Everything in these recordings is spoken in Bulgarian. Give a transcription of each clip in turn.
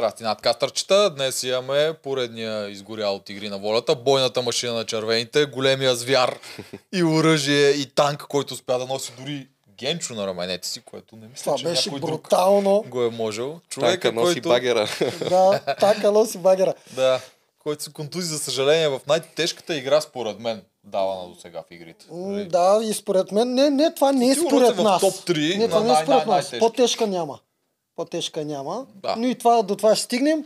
Здрасти, надкастърчета. Днес имаме поредния изгорял от игри на волята, бойната машина на червените, големия звяр и оръжие и танк, който успя да носи дори генчо на раменете си, което не мисля, Това че беше някой друг брутално. го е можел. Танка Човека, носи който, багера. Да, така носи багера. да, който се контузи, за съжаление, в най-тежката игра, според мен, давана до сега в игрите. М, Нали? Да, и според мен, не, не, това не е според сте в нас. топ 3 не, това на не е според най- нас. По-тежка няма. По-тежка няма. Да. Но и това, до това ще стигнем.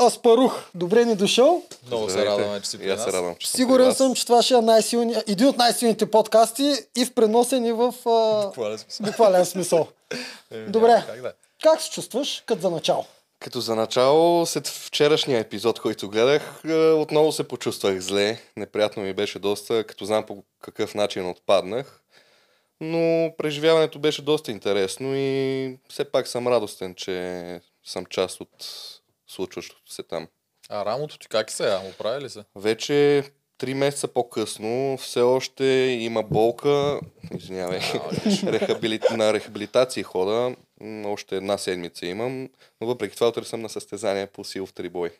Аспарух, добре ни дошъл. Много се радваме, че си при аз се нас. радвам, че съм Сигурен вас. съм, че това ще е най-силни, един от най-силните подкасти и в преносен и в а, Буквален смисъл. буквален смисъл. Добре. Как да. Как се чувстваш като за начало? Като за начало, след вчерашния епизод, който гледах, отново се почувствах зле. Неприятно ми беше доста, като знам по какъв начин отпаднах. Но преживяването беше доста интересно и все пак съм радостен, че съм част от случващото се там. А рамото ти как се? Амо прави ли се? Вече три месеца по-късно все още има болка, извинявай, рехабили... на рехабилитации хода. Още една седмица имам, но въпреки това утре съм на състезание по силов трибой.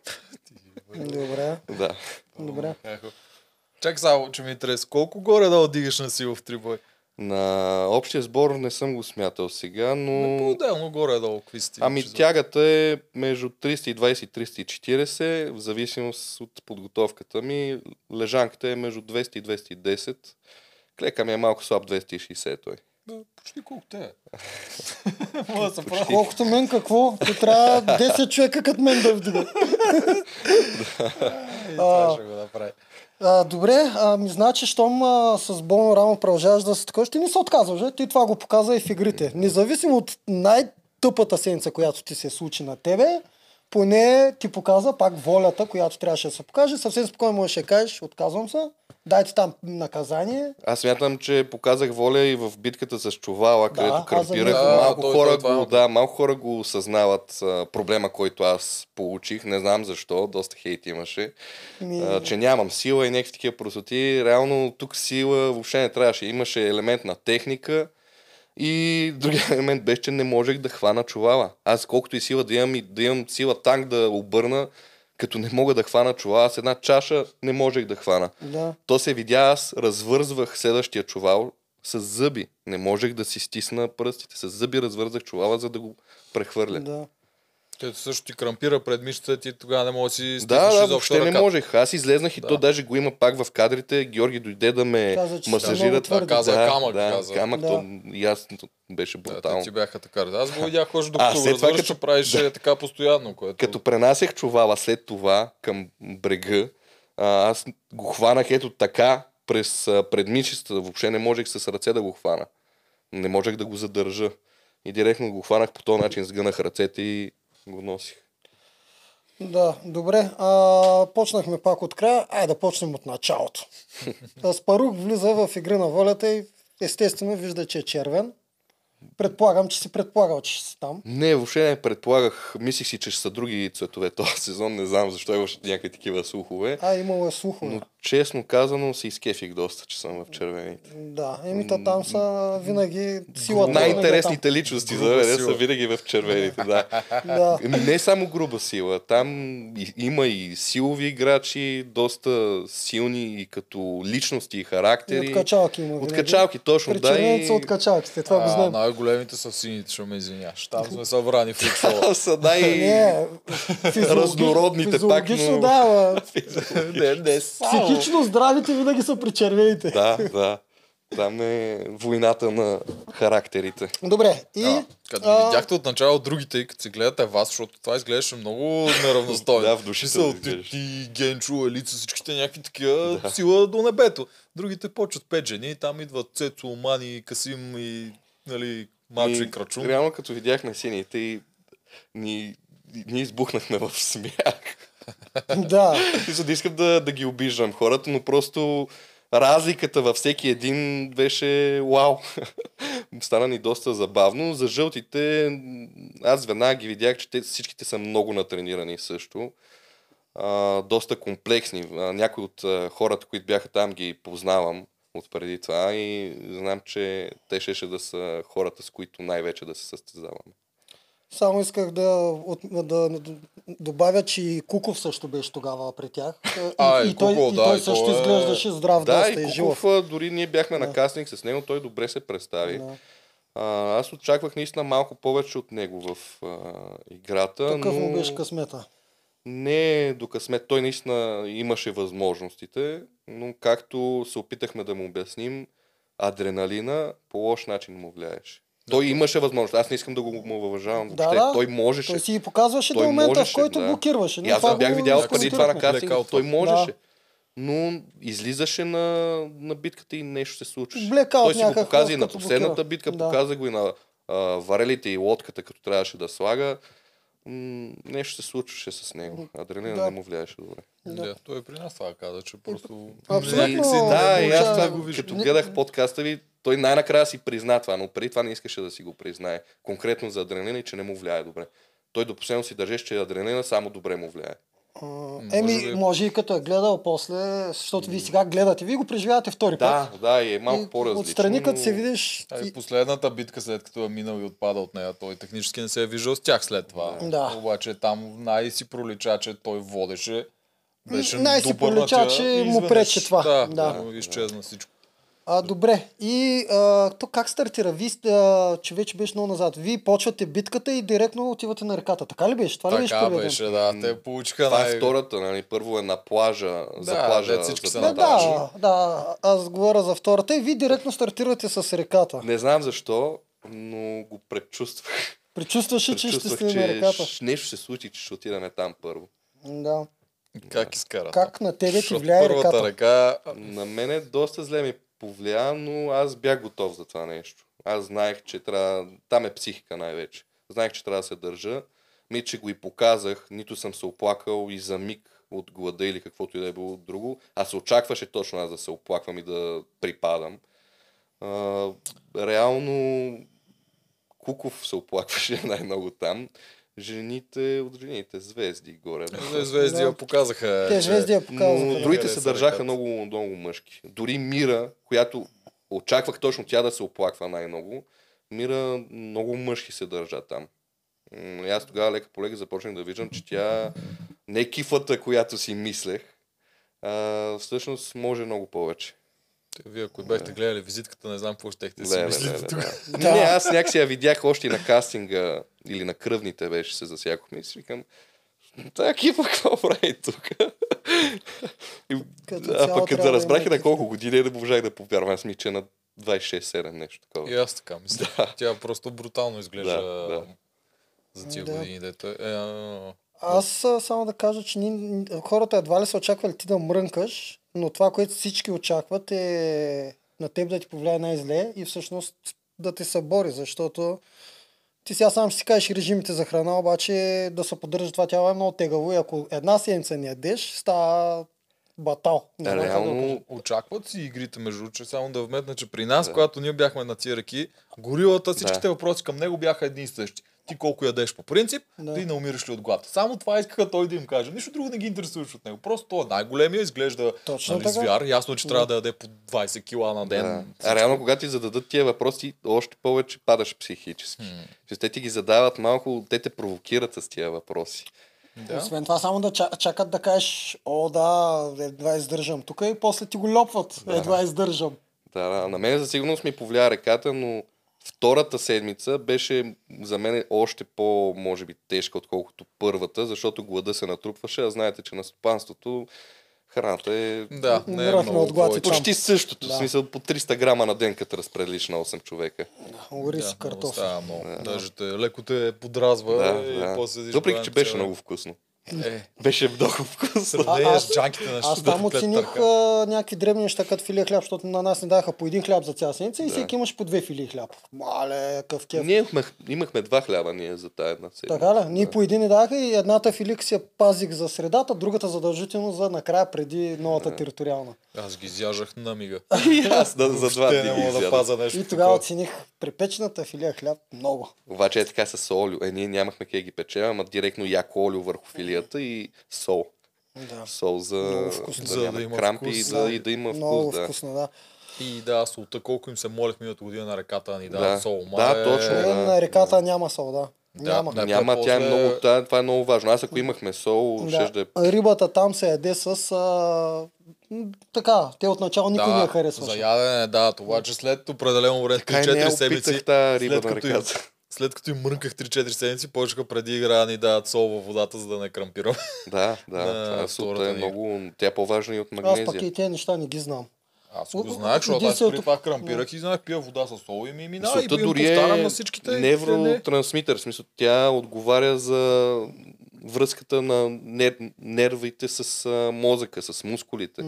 Добре, Да. добре. Чакай само, че ми интересува. Колко горе да дигаш на сила в трибой? На общия сбор не съм го смятал сега, Но... но... По-отделно горе долу, какви сте? Ами тягата е между 320 и 340, в зависимост от подготовката ми. Лежанката е между 200 и 210. Клека ми е малко слаб 260 той. Да, почти колко те е. Мога да се правя. Колкото мен какво? Ти трябва 10 човека като мен да вдига. И това ще го направи. А, добре, ами значи, щом а, с болно рамо продължаваш да се такова, ще не се отказваш, ти това го показа и в игрите. Независимо от най-тъпата седмица, която ти се случи на тебе, поне ти показа пак волята, която трябваше да се покаже. Съвсем спокойно можеш да кажеш, отказвам се, дайте там наказание. Аз смятам, че показах воля и в битката с чувала, където аз крампирах. Да, малко, той- хора той- това е го, от- да, малко хора го осъзнават а, проблема, който аз получих. Не знам защо, доста хейт имаше. Ми... А, че нямам сила и някакви такива простоти. Реално тук сила въобще не трябваше. Имаше елемент на техника и другия елемент беше, че не можех да хвана чувала. Аз колкото и сила да имам, и да имам сила танк да обърна, като не мога да хвана чувала, с една чаша не можех да хвана. Да. То се видя, аз развързвах следващия чувал с зъби. Не можех да си стисна пръстите. С зъби развързах чувала, за да го прехвърля. Да. Където също ти крампира пред мишцата, ти тогава не можеш да си Да, стиснеш да, въобще не можех. Аз излезнах и Да. то даже го има пак в кадрите. Георги дойде да ме Каза, масажира. Това каза да, камък, да, каза. камък, Да. то и аз беше Да, те брутално. ти бяха така. Да, Аз го видях още А, докато го след това, развърши, като- правиш да. така постоянно. Което... Като пренасях чувала след това към брега, а, аз го хванах ето така през предмичицата. Въобще не можех с ръце да го хвана. Не можех да го задържа. И директно го хванах по този начин, сгънах ръцете и го носих. Да, добре. А, почнахме пак от края. Айде да почнем от началото. Аспарух влиза в игра на волята и естествено вижда, че е червен. Предполагам, че си предполагал, че ще си там. Не, въобще не предполагах. Мислих си, че ще са други цветове този сезон. Не знам защо имаше някакви такива слухове. А, имало е слухове. Но честно казано се изкефих доста, че съм в червените. Да, емита там са винаги силата. Най-интересните личности за Груба мен сила. са винаги в червените, да. Да. Еми, Не само груба сила, там и- има и силови играчи, доста силни и като личности и И характери. от качалки има. От винаги. качалки, точно, да. И... от качалките, това го А, знаем. Най-големите са сините, ще ме извиняваш. Там сме събрани в. Това са най... Не, Разнородните пак, физиологично, но- да, не, не само. психично здравите винаги са при червените. Да, да. Там е войната на характерите. Добре, и... А, като а, видяхте от начало другите, и като се гледате вас, защото това изглеждаше много неравностойно. Да, в душите Смисъл, да ти, Генчо, Елица, всичките някакви такива сила до небето. Другите почват пет жени, там идват Цецо, Мани, Касим и нали, Мачо и Крачун. Реално като видяхме сините и ни, ние избухнахме в смях. Да, И за да искам да, да ги обиждам хората, но просто разликата във всеки един беше вау. Стана ни доста забавно. За жълтите, аз веднага ги видях, че те всичките са много натренирани също. А, доста комплексни. А, някои от а, хората, които бяха там, ги познавам от преди това и знам, че те ще да са хората, с които най-вече да се състезаваме. Само исках да, от, да, да добавя, че и Куков също беше тогава при тях. И, А, и и, той, Куков, и да, той и също той е- изглеждаше здрав Да, доста и, и. Куков, а, дори ние бяхме на кастинг с него, той добре се представи. Да. А, аз очаквах наистина малко повече от него в а, играта, Такъв но му беше късмета. Не до късмет. Той наистина имаше възможностите, но както се опитахме да му обясним, адреналина по лош начин му влияеше. Той имаше възможност. Аз не искам да го му уважавам Да, въобще. да. Той можеше. Той си ги показваше Той до момента, можеше, в който да. блокирваше. И Ние аз това бях видял да, преди това на кастинг. Той можеше. Да. Но излизаше на, на битката и нещо се случваше. Той си го показа и на последната блокира. битка, Да. показа го и на а, варелите и лодката, като трябваше да слага. М- нещо се случваше с него. Адреналин Да. не му влияеше добре. Да. да. той при нас това каза, че просто... Абсолютно. И, някакси да, и аз това, го вижда. като гледах подкаста ви, той най-накрая си призна това, но преди това не искаше да си го признае. Конкретно за адреналина и че не му влияе добре. Той до последно си държеше, че адреналина само добре му влияе. Еми, би. може и като е гледал после, защото вие сега гледате, вие го преживявате втори Да, път. да, и е малко И по-различно. Отстрани, като но- се видиш... А и и- последната битка, след като е минал и отпада от нея, той технически не се е виждал с тях след това. Да. Обаче там най-си пролича, че той водеше. Беше Най-си пролича, че му пречи това. Да, Да. да. изчезна всичко. А, добре. И а, то как стартира? Вие, сте, а, че вече беше много назад. Вие почвате битката и директно отивате на реката. Така ли беше? Това ли беше Така беше, да. Те получиха Това най... е втората, нали? Първо е на плажа, за Да, плажа. дет всички за са Да, на плажа. да, да, аз говоря за втората и вие директно стартирате с реката. Не знам защо, но го предчувствах. Причувстваше, че ще сте на реката. нещо се случи, че ще отидем там първо. Да. Как изкара? Как на тебе ти влияе първата реката? ръка... На мене доста зле ми повлия, но аз бях готов за това нещо. Аз знаех, че трябва... Там е психика най-вече. Знаех, че трябва да се държа. Ми, че го и показах, нито съм се оплакал и за миг от глада или каквото и да е било друго. А се очакваше точно аз да се оплаквам и да припадам. А, реално Куков се оплакваше най-много там. Жените от жените, звезди горе. Две звезди я показаха. Те че- звезди я показаха. Но другите се държаха много, много мъжки. Дори Мира, която очаквах точно тя да се оплаква най-много, Мира много мъжки се държа там. И аз тогава лека по лека започнах да виждам, че тя не е кифата, която си мислех, а, всъщност може много повече. Вие, ако бяхте гледали визитката, не знам какво щехте си Леле, мислите тук. да. Да. Не, аз някакси я видях още на кастинга или на кръвните беше се засякохме и си викам, тая кипа какво прави тук? А пък като да разбрах на колко години не можах да повярвам. Аз ми, че на 26-7 нещо такова. И аз така мисля. Тя просто брутално изглежда Да, да. за тия Да. години. Дето. Е, Аз само да кажа, че ни, хората едва ли са очаквали ти да мрънкаш, но това, което всички очакват е на теб да ти повлияе най-зле и всъщност да те събори, защото ти сега сам ще си кажеш режимите за храна, обаче да се поддържа това тяло е много тегаво и ако една седмица не ядеш, става батал. Не как да. Реално, Очакват си игрите, между че само да вметна, че при нас, когато ние бяхме на тия реки, горилата, всичките Да. въпроси към него бяха едни и същи. Ти колко ядеш по принцип, Да. ти не умираш ли от глад. Само това искаха той да им каже. Нищо друго не ги интересуваш от него. Просто той е най-големия, изглежда Точно нали, така. звяр. Ясно, че трябва да яде по 20 кила на ден. да. А реално, когато ти зададат тия въпроси, още повече падаш психически. Че те ти ги задават малко, те те провокират с тия въпроси. Да. Освен това, само да ча- чакат да кажеш, о да, едва издържам тук и после ти го лопват, едва издържам. Да, да. На мен за сигурност ми повлия реката, но втората седмица беше за мен още по, може би, тежка, отколкото първата, защото глада се натрупваше, а знаете, че на стопанството храната е Да, не е много от глад почти същото. Да. В смисъл по 300 грама на ден, като разпределиш на 8 човека. Гори си много картофи. Става много. Даже те, леко те подразва Да, и да. после Въпреки, че беше цял много вкусно. Е, Беше много вкусно. сравнение аз- с джанките на Аз там оцених а, някакви дребни неща, като филия хляб, защото на нас не даха по един хляб за цяла седмица и всеки имаше по две филии хляб. Мале, какъв кеф. Ние имахме, имахме два хляба ние за тая една седмица. Така ли? Ние по един ни даха и едната филик си я пазих за средата, другата задължително за накрая преди новата териториална. Аз ги изяжах на мига. И аз да, за два не мога да паза нещо. И тогава оцених припечената филия хляб много. Обаче е така с олио. Е, ние нямахме къде ги печем, ама директно яко олио върху филията и сол. Да. Сол за, Много вкусно. да, За да има крампи вкус, и, да, да. и да има Много вкус. Да. вкусно, да. И да, солта, колко им се молих миналата година на реката да ни Да. дадат сол. Да, Мале, точно, Е, да. на реката няма сол, да. Няма. Да, Няма, тя е много, това, това е много важно. Аз ако имах месо, Да. ще да е Рибата там се яде с... А... Така, те отначало никой не я харесваше. За ядене, да, това, че след определено време, Така и не я 3-4 седмици, опитах тази риба след на като. След като им мрънках 3-4 седмици, почнаха преди игра да ни дават сол във водата, за да не крампирам. Да, да. На това е лига. много... Тя е по-важна и от Аз пък магнезия. и тези неща не ги знам. Аз го знаех, защото аз при това крампирах и знаех, пия вода с сол и ми минава и дори е на всичките. невротрансмитър. В смисъл, тя отговаря за връзката на нер... нервите с мозъка, с мускулите.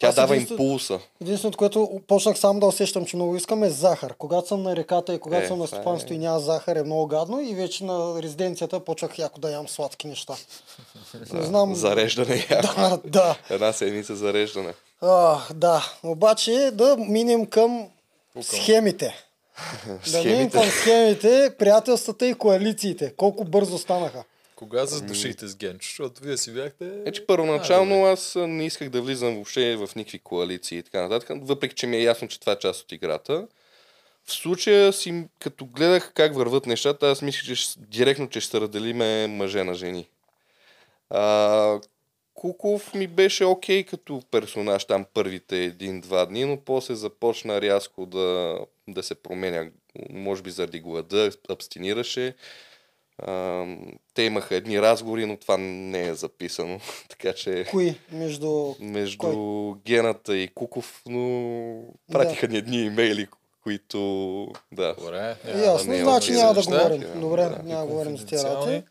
Тя Аз дава единствено- импулса. Единственото, което почнах сам да усещам, че много искам е захар. Когато съм на реката и когато Е, съм на стопанство е. и няма захар е много гадно и вече на резиденцията почвах яко да ям сладки неща. Не знам. Зареждане. яко. Да, да. Една седмица зареждане. А, да. Обаче да минем към схемите. Да минем към схемите, приятелствата и коалициите. Колко бързо станаха. Кога се сдушихте с Генчо? Защото вие си бяхте... Е, че първоначално аз а, не исках да влизам въобще в никакви коалиции и така нататък, въпреки че ми е ясно, че това е част от играта. В случая си, като гледах как върват нещата, аз мислех, че директно, че ще разделиме мъже на жени. А, Куков ми беше окей като персонаж там първите един-два дни, но после започна рязко да, да се променя. Може би заради глада, абстинираше. А, те имаха едни разговори, но това не е записано. така че Кои между... между Кой? Гената и Куков, но пратиха ни едни имейли, които... Да. Добре. Ясно, не е значи няма да говорим. неща. Добре, Да. няма да говорим за тези работи.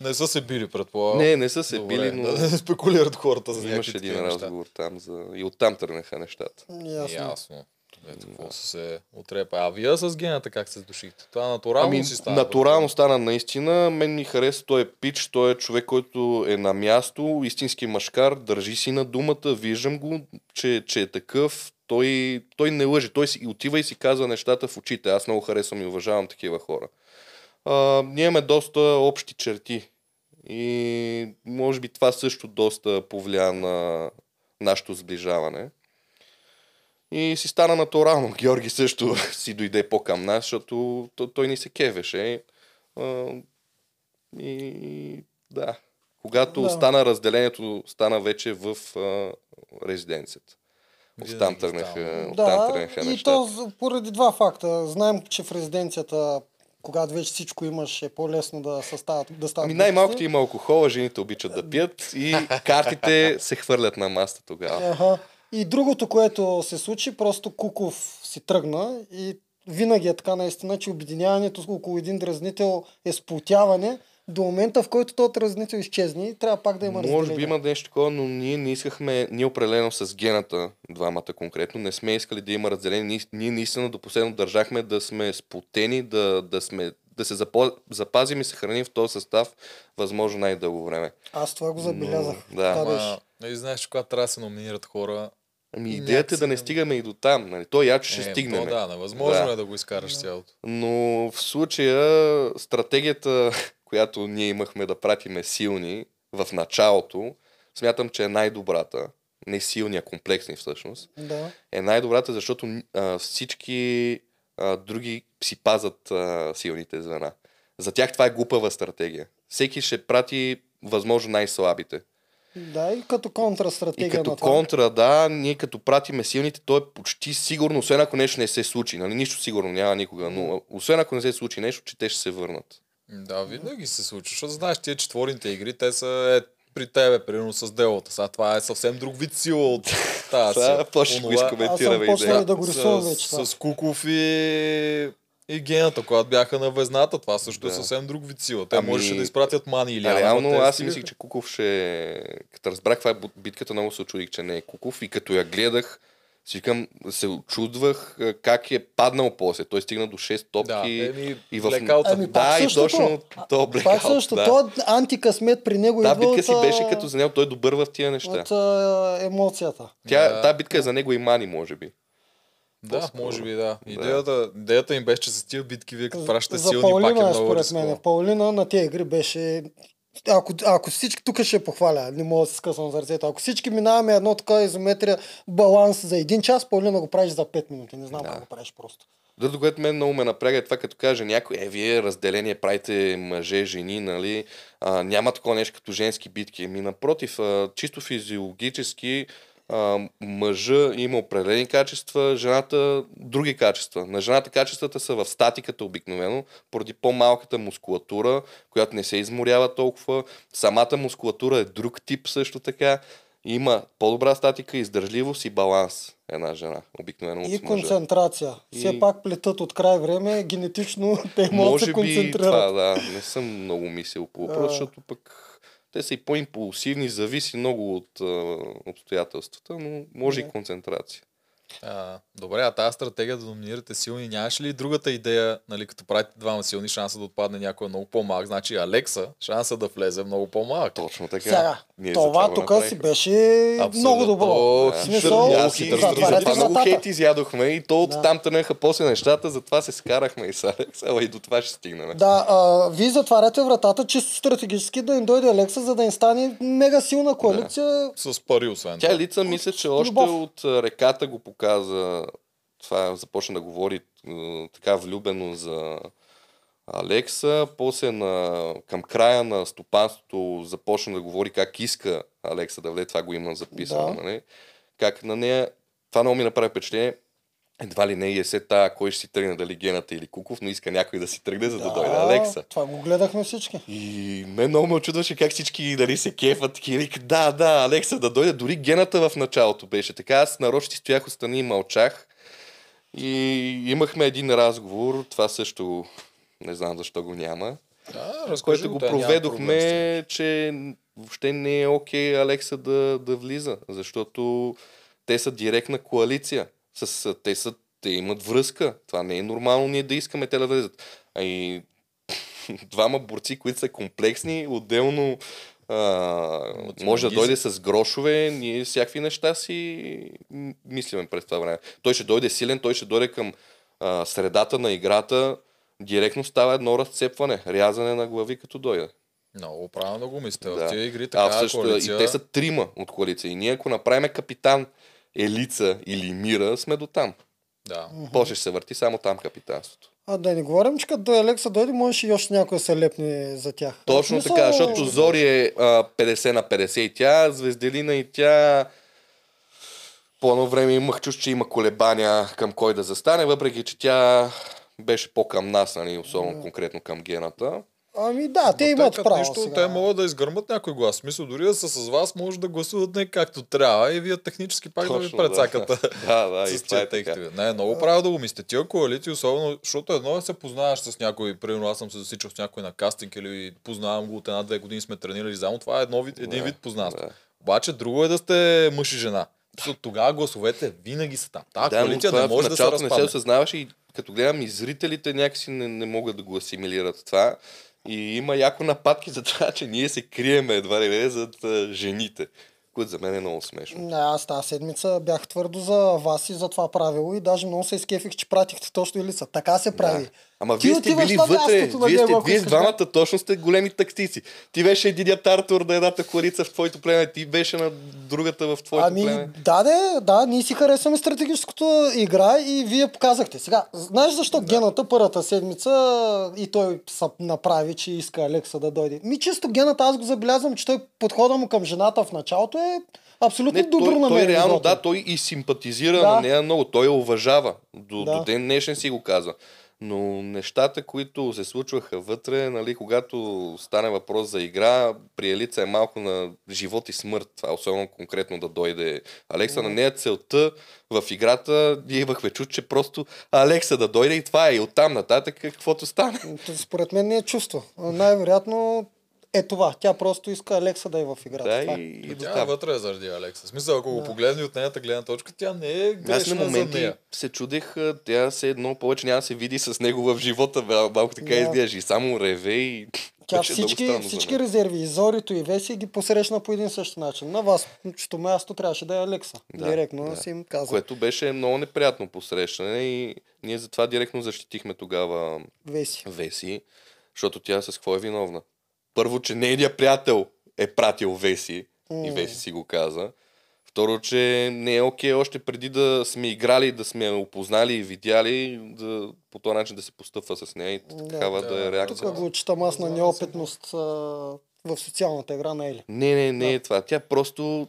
Не са се били, предполагам. Не, не са се Добре, били, но Да не спекулират хората за имаше някакви един неща. разговор там за... и оттам тръгнаха нещата. Ясно. Ясно. Ето какво са се отрепа. А вие с гената как се сдушихте? Това натурално Ами, си стана. натурално стана наистина. Мен ми хареса, той е пич, той е човек, който е на място, истински машкар, държи си на думата, виждам го, че, че е такъв. Той, той не лъжи, той си отива и си казва нещата в очите. Аз много харесвам и уважавам такива хора. А, ние имаме доста общи черти. И може би това също доста повлия на нашето сближаване. И си стана натурално. Георги също си дойде по-към нас, защото то- той ни се кевеше. И да. Когато Да. да. стана разделението, стана вече в а, резиденцията. Оттам става. тръгнаха, Да, тръгнаха и то поради два факта. Знаем, че в резиденцията, когато вече всичко имаш, е по-лесно да, съставят, да стават. Ами най-малкото има алкохола, жените обичат да пият и картите се хвърлят на маста тогава. Аха. И другото, което се случи, просто Куков си тръгна и винаги е така наистина, че обединяването около един дразнител е сплотяване до момента, в който този дразнител изчезне и трябва пак да има Може би разделение. има нещо такова, но ние не искахме, ние определено с гената, двамата конкретно, не сме искали да има разделение. Ние, ние наистина до последно държахме да сме сплотени, да, да, сме, да се запазим и съхраним в този състав възможно най-дълго време. Аз това го забелязах. Но, да. Това беше. Нали, знаеш, че когато трябва да се номинират хора, Ами И идеята е да не стигаме и до там. Нали? То яче ще е, стигнем. То, да, невъзможно Да. е да го изкараш цялото. Но в случая стратегията, която ние имахме да пратиме силни в началото, смятам, че е най-добрата. Не силни, а комплексни всъщност. Да. Е най-добрата, защото а, всички а, други си пазат а, силните звена. За тях това е глупава стратегия. Всеки ще прати възможно най-слабите. Да, и като контрастратегия И като на това. контра, да, ние като пратиме силните, то е почти сигурно, освен ако нещо не се случи. Нали? Нищо сигурно няма никога, но освен ако не се случи нещо, че те ще се върнат. Да, винаги се случва, защото знаеш, тия четворните игри, те са е, при тебе, примерно с делото. Сега това е съвсем друг вид сила от тази Това сила. после ще го Онова- Аз съм изкоментираме идея. да го рисувам вече това. с, с Куков и, и Гената, когато бяха на везната, това също е Да. съвсем друг вид сила. Те Ами, можеше да изпратят Мани или А, реално те аз мислих, че Куков ще... Като разбрах каква е битката, много се очудих, че не е Куков. И като я гледах, си викам, се очудвах как е паднал после. Той стигна до 6 топки. Да, еми, и в... блекаута. Ами, пак Да, и точно то Пак блекаут. също. Да. То антикъсмет при него Та идва битка от, си беше като за него, той е добър в тия неща. от а, емоцията. Тя, Да. Та битка е за него и Мани, може би. Да, По-скоро. може би да. Идеята, идеята им беше, че с тия битки вие като пращате За силни, пак е Паулина, много според рисково. мен. Паулина на тези игри беше... Ако, ако всички, тук ще похваля, не мога да се скъсвам за ръцете. Ако всички минаваме едно така изометрия баланс за един час, Паулина го правиш за 5 минути. Не знам Да. как го правиш просто. Другото, което мен много ме напряга е това, като каже някой, е, вие разделение правите мъже, жени, нали, а, няма такова нещо като женски битки. Ми напротив, а, чисто физиологически а, мъжа има определени качества, жената други качества. На жената качествата са в статиката обикновено, поради по-малката мускулатура, която не се изморява толкова. Самата мускулатура е друг тип също така. Има по-добра статика, издържливост и баланс една жена, обикновено И от концентрация. И- Все пак плетат от край време, генетично те могат да Може се би концентрират. това, да. Не съм много мислил по въпроса, А. защото пък те са и по-импулсивни, зависи много от а, обстоятелствата, но може Да. и концентрация. А, добре, а тази стратегия да доминирате силни, нямаш ли другата идея, нали, като правите двама силни, шанса да отпадне някой е много по-малък, значи Алекса, шанса да влезе е много по-малък. Точно така. Сега, Ние това тук си беше Абсолютно. много добро. Да. В смисъл, Да, аз и хитър, затова затваряте много хейт изядохме и то от Да. там тръгнаха после нещата, затова се скарахме и с Алекс, ала и до това ще стигнем. Да, а, вие затваряте вратата чисто стратегически да им дойде Алекса, за да им стане мега силна коалиция. С пари, освен Тя лица мисля, че още любов. от реката го показа. Това започна да говори така влюбено за Алекса. После на, към края на стопанството започна да говори как иска Алекса да влезе. Това го има записано. Да. Нали? Как на нея... Това много ми направи впечатление. Едва ли не и е се тая, кой ще си тръгне, дали Гената или Куков, но иска някой да си тръгне, за да, дойде Алекса. Това го гледахме всички. И мен много ме очудваше как всички дали се кефат такива. Вика, да, да, Алекса да дойде. Дори гената в началото беше така. Аз нарочно си стоях отстрани и мълчах. И имахме един разговор. Това също не знам защо го няма. Да, разкажи който го няма проведохме, че въобще не е окей Алекса да, да влиза. Защото те са директна коалиция. С, те, са, те имат връзка. Това не е нормално ние да искаме те да влезат. А и двама борци, които са комплексни, отделно а, може да дойде с грошове, ние всякакви неща си мислиме през това време. Той ще дойде силен, той ще дойде към а, средата на играта, директно става едно разцепване, рязане на глави като дойде. Много правилно го мислите. Да. В тия игри А така също коалиция... и те са трима от коалиция. И ние ако направим капитан Елица или Мира, сме до там. Да. После ще се върти само там капитанството. А да не говорим, че като до Алекса дойде, можеше и още някой се лепне за тях. Точно смисъл, така, защото Зори е а, 50 на 50 и тя, Звезделина и тя по едно време имах чувство, че има колебания към кой да застане, въпреки че тя беше по-към нас, нали, особено конкретно към гената. Ами да, те Ма имат като право нищо, сега. те могат да изгърмат някой глас. Смисъл, дори да са с вас, може да гласуват не както трябва и вие технически пак да ви Точно, прецакате. Да, да, и с това е така. Не, много правилно да го мислите. Тия коалиции, особено, защото едно е да се познаваш с някой, примерно аз съм се засичал с някой на кастинг или познавам го от една-две години сме тренирали заедно, това е едно вид, един Да, вид познанство. да. Обаче друго е да сте мъж и жена. Защото тогава гласовете винаги са там. Тази Да, но коалиция това не може в да се началото не се разпадне. осъзнаваш и като гледам и зрителите някакси не, не могат да го асимилират това. И има яко нападки за това, че ние се криеме едва ли не зад а, жените, което за мен е много смешно. Не, аз тази седмица бях твърдо за вас и за това правило и даже много се изкефих, че пратихте точно Илица. Така се прави. Да. Ама Ти вие сте били вътре, вие, сте, вие с двамата точно сте големи тактици. Ти беше единият Артур на едната коалица в твоето племе, ти беше на другата в твоето Ами, племе. да, де, да, ние си харесваме стратегическото игра и вие показахте. Сега, знаеш защо гената първата седмица и той се направи, че иска Алекса да дойде? Ми чисто гената, аз го забелязвам, че той подхода му към жената в началото е абсолютно Не, добро той, той реално, да, той и симпатизира Да. на нея много. Той я уважава. До, Да. до ден днешен си го казва. Но нещата, които се случваха вътре, нали, когато стане въпрос за игра, при Елица е малко на живот и смърт. Това особено конкретно да дойде Алекса. На нея целта в играта, ние имахме чуд, че просто Алекса да дойде и това е. И оттам нататък каквото стане. Според мен не е чувство. Най-вероятно е това. Тя просто иска Алекса да е в играта. Да, Това е. и, и до Тя е там. вътре е заради Алекса. В смисъл, ако го погледне от нейната гледна точка, тя не е Аз грешна на за моменти нея. се чудех, тя се едно повече няма да се види с него в живота, малко така Да. изглежда и само реве и Тя всички, за всички резерви, и Зорито и Веси ги посрещна по един същи начин. На вас, чето място трябваше да е Алекса. Да, Директно да. си им каза. Което беше много неприятно посрещане и ние затова директно защитихме тогава Веси. Веси, защото тя с какво е виновна? Първо, че нейният приятел е пратил Веси и М. Веси си го каза. Второ, че не е окей още преди да сме играли, да сме опознали и видяли, да, по този начин да се постъпва с нея и Да. такава да, Да. е реакция. Тук го читам аз на неопитност а, в социалната игра на Ели. Не, не, не е това. Тя просто...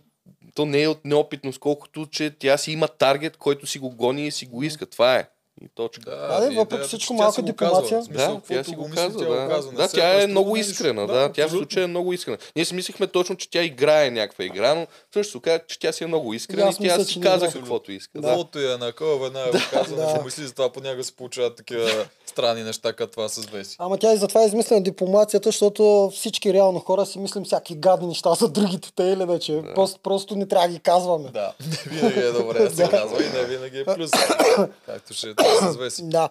То не е от неопитност, колкото че тя си има таргет, който си го гони и си го иска. Това е. И точка. Да, да, въпреки всичко че тя малка си го дипломация. Да, тя си го мисли, казва. Да, да тя е много искрена. Да, тя в случая е много искрена. Ние си мислихме точно, че тя играе някаква игра, но също се оказа, че тя си е много искрена и, тя си че каза каквото иска. Да. Каквото е на къва, веднага го казва, Да. не помисли за това, понякога се получават такива странни неща, като това с Веси. Ама тя и затова е измислена дипломацията, защото всички реално хора си мислим всяки гадни неща за другите, те или иначе. Просто, просто не трябва да ги казваме. Да, не винаги е добре да се казва и не винаги е плюс. Както ще е с Веси. Да.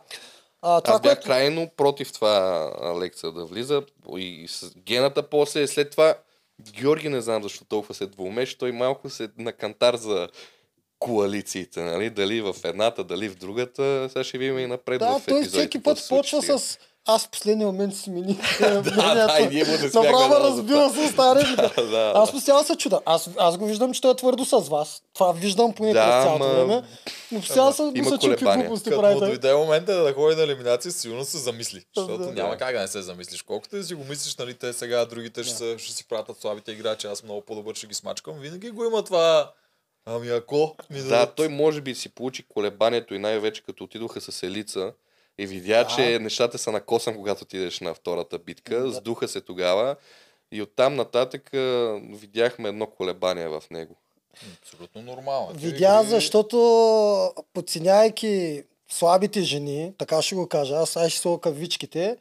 А, това, Аз бях което... крайно против това Алекса да влиза и с гената после, след това Георги не знам защо толкова се двумеше, той малко се на кантар за коалициите, нали? Дали в едната, дали в другата. Сега ще видим и напред Да, в той епизодите всеки какво път се случи почва с аз в последния момент си мини. да, и ние му се смяхме Направо се стара реплика. да, Аз постоянно се чуда. Аз, аз го виждам, че той е твърдо с вас. Това виждам поне Да, през цялото ма- време. Но постоянно се какви колебания. глупости Като му прави. той. дойде момента да ходи на елиминация, сигурно се замисли. Защото Да. няма как да не се замислиш. Колкото и да си го мислиш, нали, те сега другите ще, си пратят слабите играчи, аз много по-добър ще ги смачкам. Винаги го има това. Ами ако ми Да, той може би си получи колебанието и най-вече като отидоха с Елица и видя, Да. че нещата са на косъм, когато отидеш на втората битка. Сдуха се тогава и оттам нататък а, видяхме едно колебание в него. Абсолютно нормално. Видя, игри- защото подценяйки слабите жени, така ще го кажа, аз сега ще са кавичките,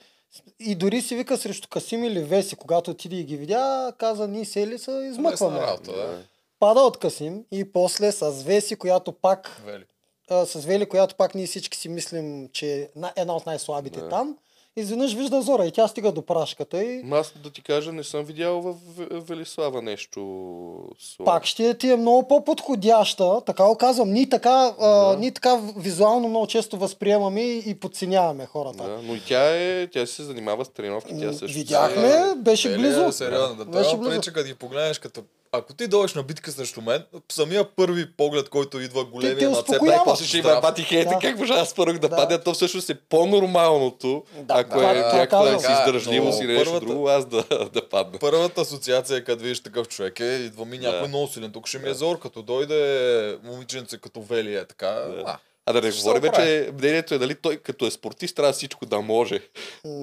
и дори си вика срещу Касим или Веси, когато отиде и ги видя, каза, ние сели са измъкваме. Работа, да. Пада от Касим и после с Веси, която пак Вели. А, с Вели, която пак ние всички си мислим, че е на- една от най-слабите Да. там, изведнъж вижда Зора и тя стига до прашката и Аз да ти кажа, не съм видял в Велислава нещо слабо. пак ще ти е много по-подходяща, така го казвам. Ние така, а, Да. ние така визуално много често възприемаме и, подценяваме хората. Да, но и тя, е, тя се занимава с тренировки, тя също. видяхме, беше Вели близо. Е, сериозно. Да, Беше близо. прече, като ги погледнеш, като ако ти дойдеш на битка срещу мен, самия първи поглед, който идва големия на цепа, После ще има бати хейта, Да. как може аз първо да, Да. падя, то всъщност е по-нормалното, Да, ако да, е това някаква казвам. си издържливост или нещо друго, аз да, да падна. Първата асоциация, като видиш такъв човек е, идва ми някой Да. много силен. Тук ще ми е зор, като дойде момиченце като Вели е така. А, А да не говорим, че мнението е дали той като е спортист трябва всичко да може.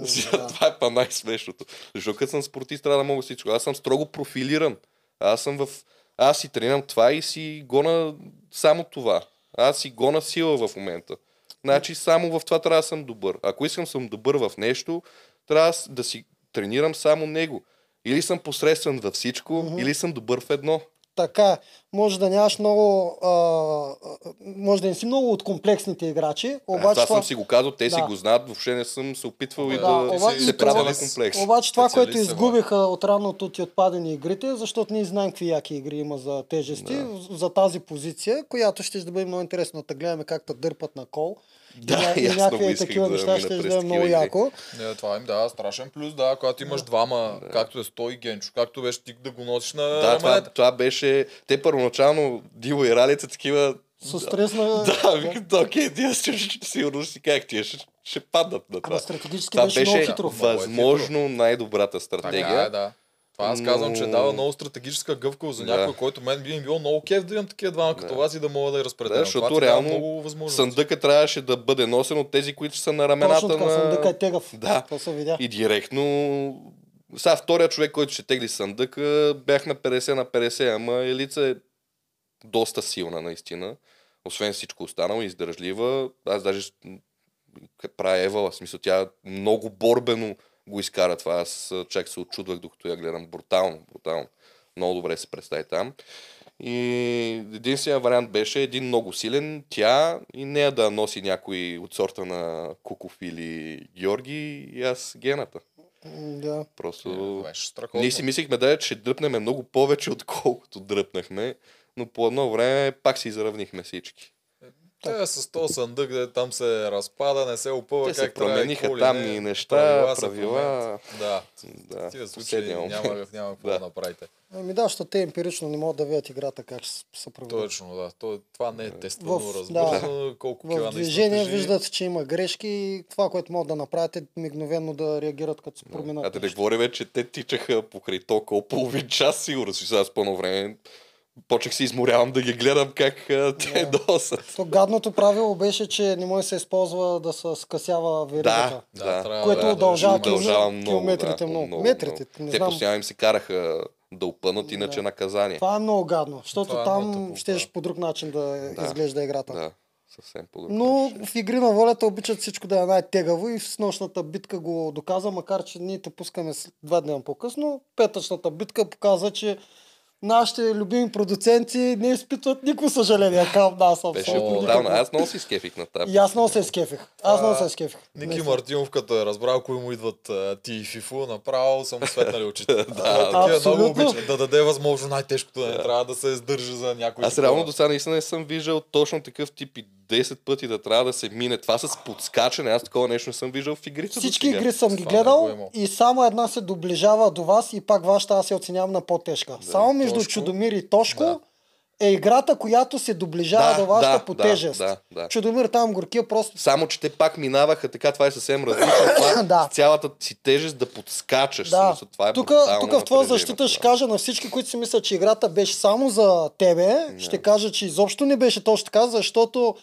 Сега, да. Това е па най-смешното. Защото като съм спортист трябва да мога всичко. Аз съм строго профилиран. Аз съм в... Аз си тренирам това и си гона само това. Аз си гона сила в момента. Значи само в това трябва да съм добър. Ако искам съм добър в нещо, трябва да си тренирам само него. Или съм посредствен във всичко, или съм добър в едно. Така, е. може да нямаш много, а, а, може да не си много от комплексните играчи, Обаче, обаче това това, съм си го казал, те си Да. го знаят, въобще не съм се опитвал и Да, да, обаче- се правя на комплекс. Обаче това, което изгубиха от ранното ти отпадени игрите, защото ние знаем какви яки игри има за тежести, Да. за тази позиция, която ще да бъде много интересно да гледаме как те дърпат на кол. Да, и много някакви исках такива да неща ще да е много яко. не, това им дава страшен плюс, да, когато имаш двама, както е Стой и Генчо, както беше ти да го носиш на Да, това, това беше... Те първоначално Диво и Ралица такива... С стрес на... Да, викат, окей, тия ще, ще, сигурно си как тия ще, ще паднат на това. Ама стратегически Това беше, много беше хитро. Е възможно най-добрата Така стратегия. е, да. Това аз казвам, че дава много стратегическа гъвкавост за Да. някой, който мен би им било много кеф да имам такива двама като Да. вас и да мога да я разпределям. Да, защото Това реално много възможности. Съндъка трябваше да бъде носен от тези, които са на рамената Точно така, на... съндъка е тегъв. Да. Това се видя. И директно... Сега втория човек, който ще тегли съндъка, бях на 50 на 50, ама Елица е доста силна наистина. Освен всичко останало, издържлива. Аз даже прави Ева, в смисъл тя много борбено го изкара това. Аз чак се очудвах, докато я гледам. Брутално, брутално. Много добре се представи там. И единственият вариант беше един много силен, тя и нея да носи някой от сорта на Куков или Георги и аз гената. Да. Просто... Е. Ние си мислихме да че дръпнем много повече, отколкото дръпнахме, но по едно време пак си изравнихме всички. Те с този съндък, де там се разпада, не се опъва Те се как трябва. и промениха какво ли там и неща, Правила се правила. Да. Да, В тия в случаи няма, няма какво Да. да направите. Ами да, защото те емпирично не могат да видят играта как се проведе. Точно, да. То, това не е тествано, В- разбързано, колко кила В наистина движение виждат, че има грешки и това, което могат да направят е мигновено да реагират като се променят. А да не говоря вече, те тичаха покрай толкова половин час, сигурно си сега с пълно време. Почнах се изморявам да ги гледам как а, те досат. То гадното правило беше, че не може да се използва да се скъсява веригата. Да, Да, Което да, удължава да, удължава километрите много, километрите да, много. Метрите, не Те знам. постоянно им се караха да опънат, иначе Да. наказание. Това е много гадно, защото Това е там много щеш по друг начин да, Да. изглежда играта. Да, съвсем по Но в игри на волята обичат всичко да е най-тегаво и в нощната битка го доказа, макар че ние те пускаме с- два дни по-късно. Петъчната битка показа, че нашите любими продуценти не изпитват никакво съжаление към нас. Беше абсолютно брутално. Аз много си скефих на тази. И аз много се скефих. Аз много се скефих. Ники. Мартинов, като е разбрал кои му идват а, ти и Фифо, направо съм светнали очите. да, Абсолютно. много обича да даде възможно най-тежкото, да не трябва да се издържа за някой. Аз реално до сега наистина не съм виждал точно такъв тип и 10 пъти да трябва да се мине. Това с подскачане, аз такова нещо не съм виждал в игрите. Всички игри съм ги гледал и само една се доближава до вас и пак вашата аз я оценявам на по-тежка. само между Тошко. Чудомир и Тошко Да. е играта, която се доближава Да, до вашата да, по да, тежест. да, да. Чудомир там горкия просто Само, че те пак минаваха така, това е съвсем различно. Това Да. цялата си тежест да подскачаш. Да, смисъл, това е тук, тук в твоя защита ще кажа на всички, които си мислят, че играта беше само за тебе, ще кажа, че изобщо не беше точно така, защото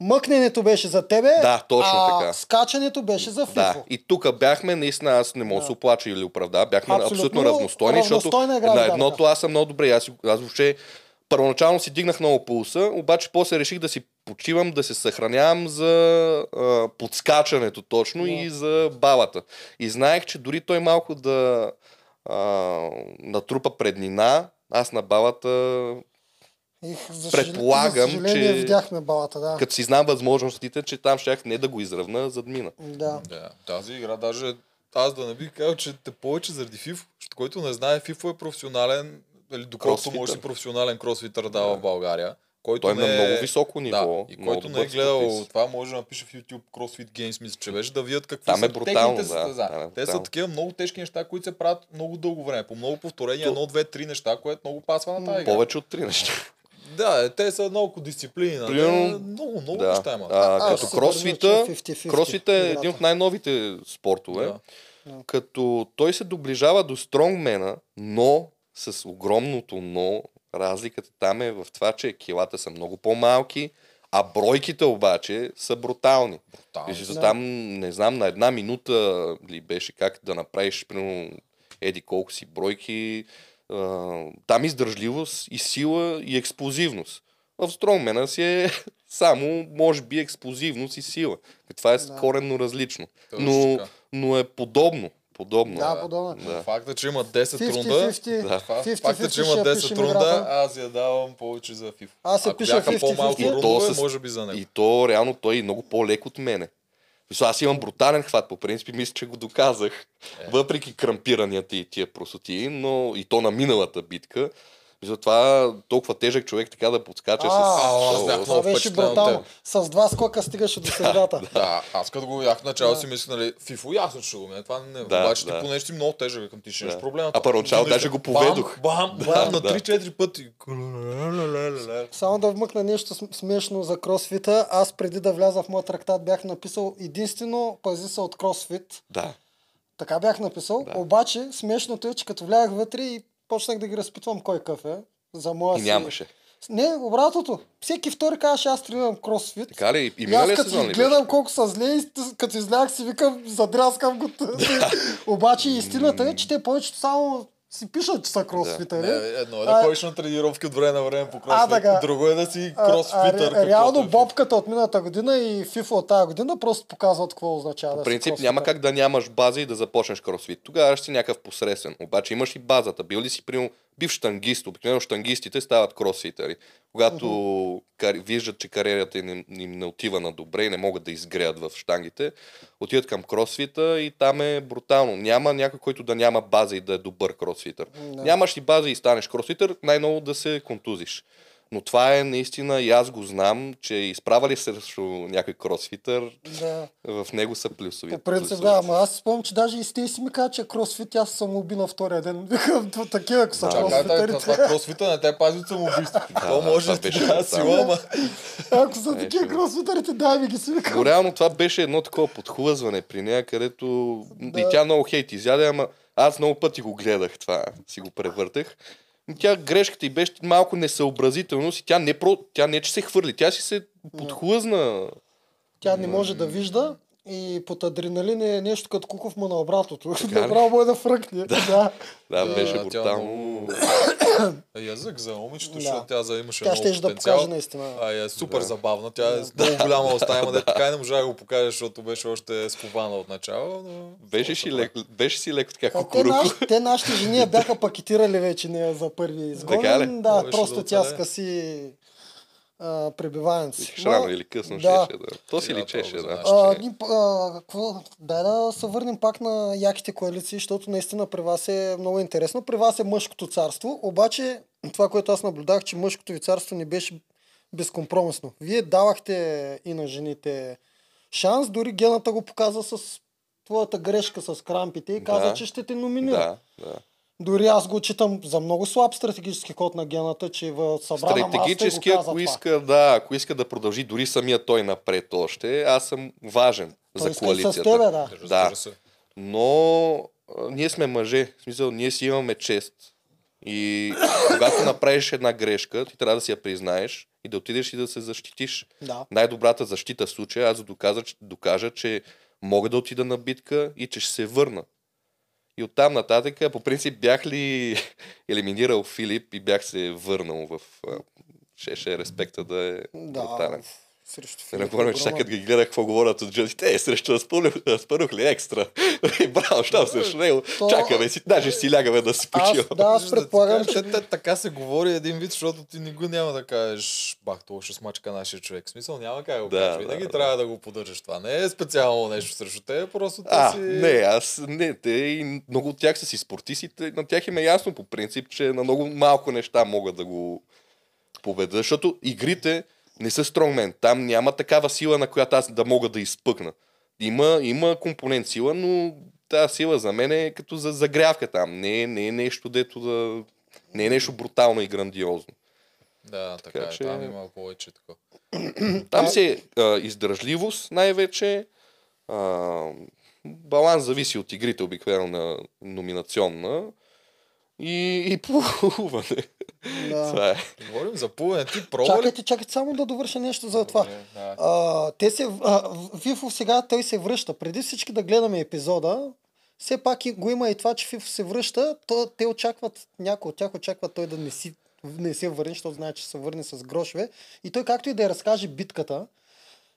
мъкненето беше за тебе, Да, точно а така. скачането беше за Фифо. Да, и тук бяхме, наистина аз не мога да се оплача или оправда, бяхме Абсолютно абсолютно, равностойни, равностойна защото игра на едното аз съм много добре, аз, аз въобще първоначално си дигнах много пулса, обаче после реших да си почивам, да се съхранявам за а, подскачането точно и за балата. И знаех, че дори той малко да а, натрупа преднина, аз на балата Их, за Предполагам, за че- видях на балата, да. като си знам възможностите, че там щях не да го изравна, зад мина. Да. Да, тази игра даже аз да не бих казал, че те повече заради защото който не знае, FIFO е професионален, или доколкото Кросфитър. може си професионален кросфитър да в България. Който Той е не на много високо ниво. Да, и който не е гледал спортист. това, може да напише в YouTube CrossFit Games, мисля, че беше, да видят какви Там са е брутално, техните да. състезания. Е Те са такива много тежки неща, които се правят много дълго време. По много повторения, То- едно, две, три неща, което много пасва на тази игра. Повече от три неща. Да, е, те са много дисциплини. нали? Примерно- Много, много Да. неща имат. А, Аз като кросфита, 50-50 кросфита е един от най-новите спортове. Да. Като той се доближава до стронгмена, но с огромното но, разликата там е в това, че килата са много по-малки, а бройките обаче са брутални. Брутални са. там, не знам, на една минута ли беше как да направиш, примерно, еди колко си бройки, а, там издържливост и сила и експлозивност. В стронгмена си е само, може би, експлозивност и сила. Това е Да. коренно различно. Но, но е подобно. Подобно. Да, подобно. Да. Факта, че има 10 рунда, 50-50. Да. фа- 50-50 факта, че има ще 10 пишем рунда, аз я давам повече за FIFA. Аз я Ако пиша бяха 50-50. по-малко И то рундове, с- може би за него. И то реално той е много по-лек от мене. Аз имам брутален хват, по принцип, и мисля, че го доказах. Е. Въпреки крампиранията и тия просоти, но и то на миналата битка. Мисля, това толкова тежък човек така да подскача А, с... а, аз бях Това беше брутално. С два скока стигаше до средата. Да, аз като го видях в начало си мислех, нали, Фифо ясно ще го мине. Това не, Да, обаче ти понеже си много тежък към ти ще имаш Да. проблема. А първоначално Ти даже мисля, го поведох. Бам, бам, на да. 3-4 пъти. Само да вмъкна нещо см- смешно за кросфита. Аз преди да вляза в моят трактат бях написал единствено пази се от кросфит. Да. Така бях написал. Да. Обаче смешното е, че като влязах вътре и почнах да ги разпитвам кой какъв е. За моя И си... нямаше. Не, обратното. Всеки втори казваше, аз тренирам кросфит. Така ли? И И аз като сезон гледам колко са зле и като излях си викам, задряскам го. Обаче истината е, че те повечето само си пишат, че са кросфитъри. Не, едно е А- да ходиш на тренировки от време на време по А, така. кросфит, друго е да си А- кросфитър. а, каквото реално е. бобката от миналата година и FIFA от тази година просто показват какво означава. По да си принцип кросфитър. няма как да нямаш база и да започнеш кросфит. Тогава ще си някакъв посредствен. Обаче имаш и базата. Бил ли си примерно бив штангист? Обикновено штангистите стават кросфитъри. Когато кар... виждат, че кариерата им, им не отива на добре и не могат да изгреят в штангите, отиват към кросфита и там е брутално. Няма някой, който да няма база и да е добър кросфитър. Да. Нямаш ли база и станеш кросфитър, най-ново да се контузиш. Но това е наистина, и аз го знам, че изправали се срещу някой кросфитър, Да. в него са плюсови. По принцип, да, ама аз спомням, че даже и сте си ми каза, че кросфит, аз съм уби на втория ден. Викам, «То такива са Да. Кросфитърите. това кросфита не те пази от самоубийство. То да, може това да беше сила, ама... Ако са Е, такива кросфитърите, дай ми ги си викам. Но реално това беше едно такова подхлъзване при нея, където Да. и тя много хейт изяде, ама аз много пъти го гледах това, си го превъртах. И Тя грешката й беше малко несъобразителност и тя не, про, тя не че се хвърли, тя си се подхлъзна. Тя не може да вижда и под адреналин е нещо като куков му на обратното. Направо му е да фръкне. Да. Да, Да, беше брутално. Язък за момичето, Да. защото тя за имаше Тя много ще да покаже наистина. А е супер Да. забавна. Тя е с много голяма уста, ама да така и не можа да го покаже, защото беше още скована от начало. Но... Беше, си лек, беше си леко така кукуруко. те нашите жени бяха пакетирали вече нея за първи изгон. Да, просто тя скъси а, пребиваването си. Или късно да. щеше да. То си личеше, да. А, ни, а, какво? Дай да се върнем пак на яките коалиции, защото наистина при вас е много интересно. При вас е мъжкото царство, обаче това, което аз наблюдах, че мъжкото ви царство не беше безкомпромисно. Вие давахте и на жените шанс, дори гената го показа с твоята грешка с крампите и каза, Да. че ще те номинира. Да, да. Дори аз го читам за много слаб стратегически ход на гената, че в събрана маста Стратегически, го каза ако това. иска, да, ако иска да продължи дори самия той напред още, аз съм важен Той за коалицията. с тебе, да. Да. Но а, ние сме мъже. В смисъл, ние си имаме чест. И когато направиш една грешка, ти трябва да си я признаеш и да отидеш и да се защитиш. Да. Най-добрата защита в случая, аз че- докажа, че мога да отида на битка и че ще се върна. И оттам нататък, по принцип, бях ли елиминирал Филип и бях се върнал в... а, Щеше респекта да е Да. Срещу Филип Огромов. сега като ги гледах какво говорят от жълтите, е, срещу Аспарух ли екстра? И браво, щом срещу него. То- Чакаме си, даже си лягаме да си Аз, почиваме. да, аз предполагам, така, че... те- те- така се говори един вид, защото ти никога няма да кажеш, бах, това ще смачка нашия човек. В смисъл няма как да го Да, кажеш. да, Винаги да. трябва да го поддържаш. Това не е специално нещо срещу теб, просто те А, си... не, аз не, те и много от тях са си спортистите, на тях им е ясно по принцип, че на много малко неща могат да го победа, защото игрите не са стронгмен. Там няма такава сила, на която аз да мога да изпъкна. Има, има компонент сила, но тази сила за мен е като за загрявка там. Не, не е нещо, дето да... Не е нещо брутално и грандиозно. Да, така, Така е. че- Там има повече такова. Там си е а, издържливост най-вече. А, баланс зависи от игрите, обикновено на номинационна. И, и плуване. Да. Това е. Говорим за плуване. Ти пробва? Чакайте, чакайте само да довърша нещо за това. Добре, да. А, те се, а, Вифо сега той се връща. Преди всички да гледаме епизода, все пак и го има и това, че Фифо се връща. То, те очакват, някои от тях очакват той да не, си, не се върне, защото знае, че се върне с грошове. И той както и да я разкаже битката,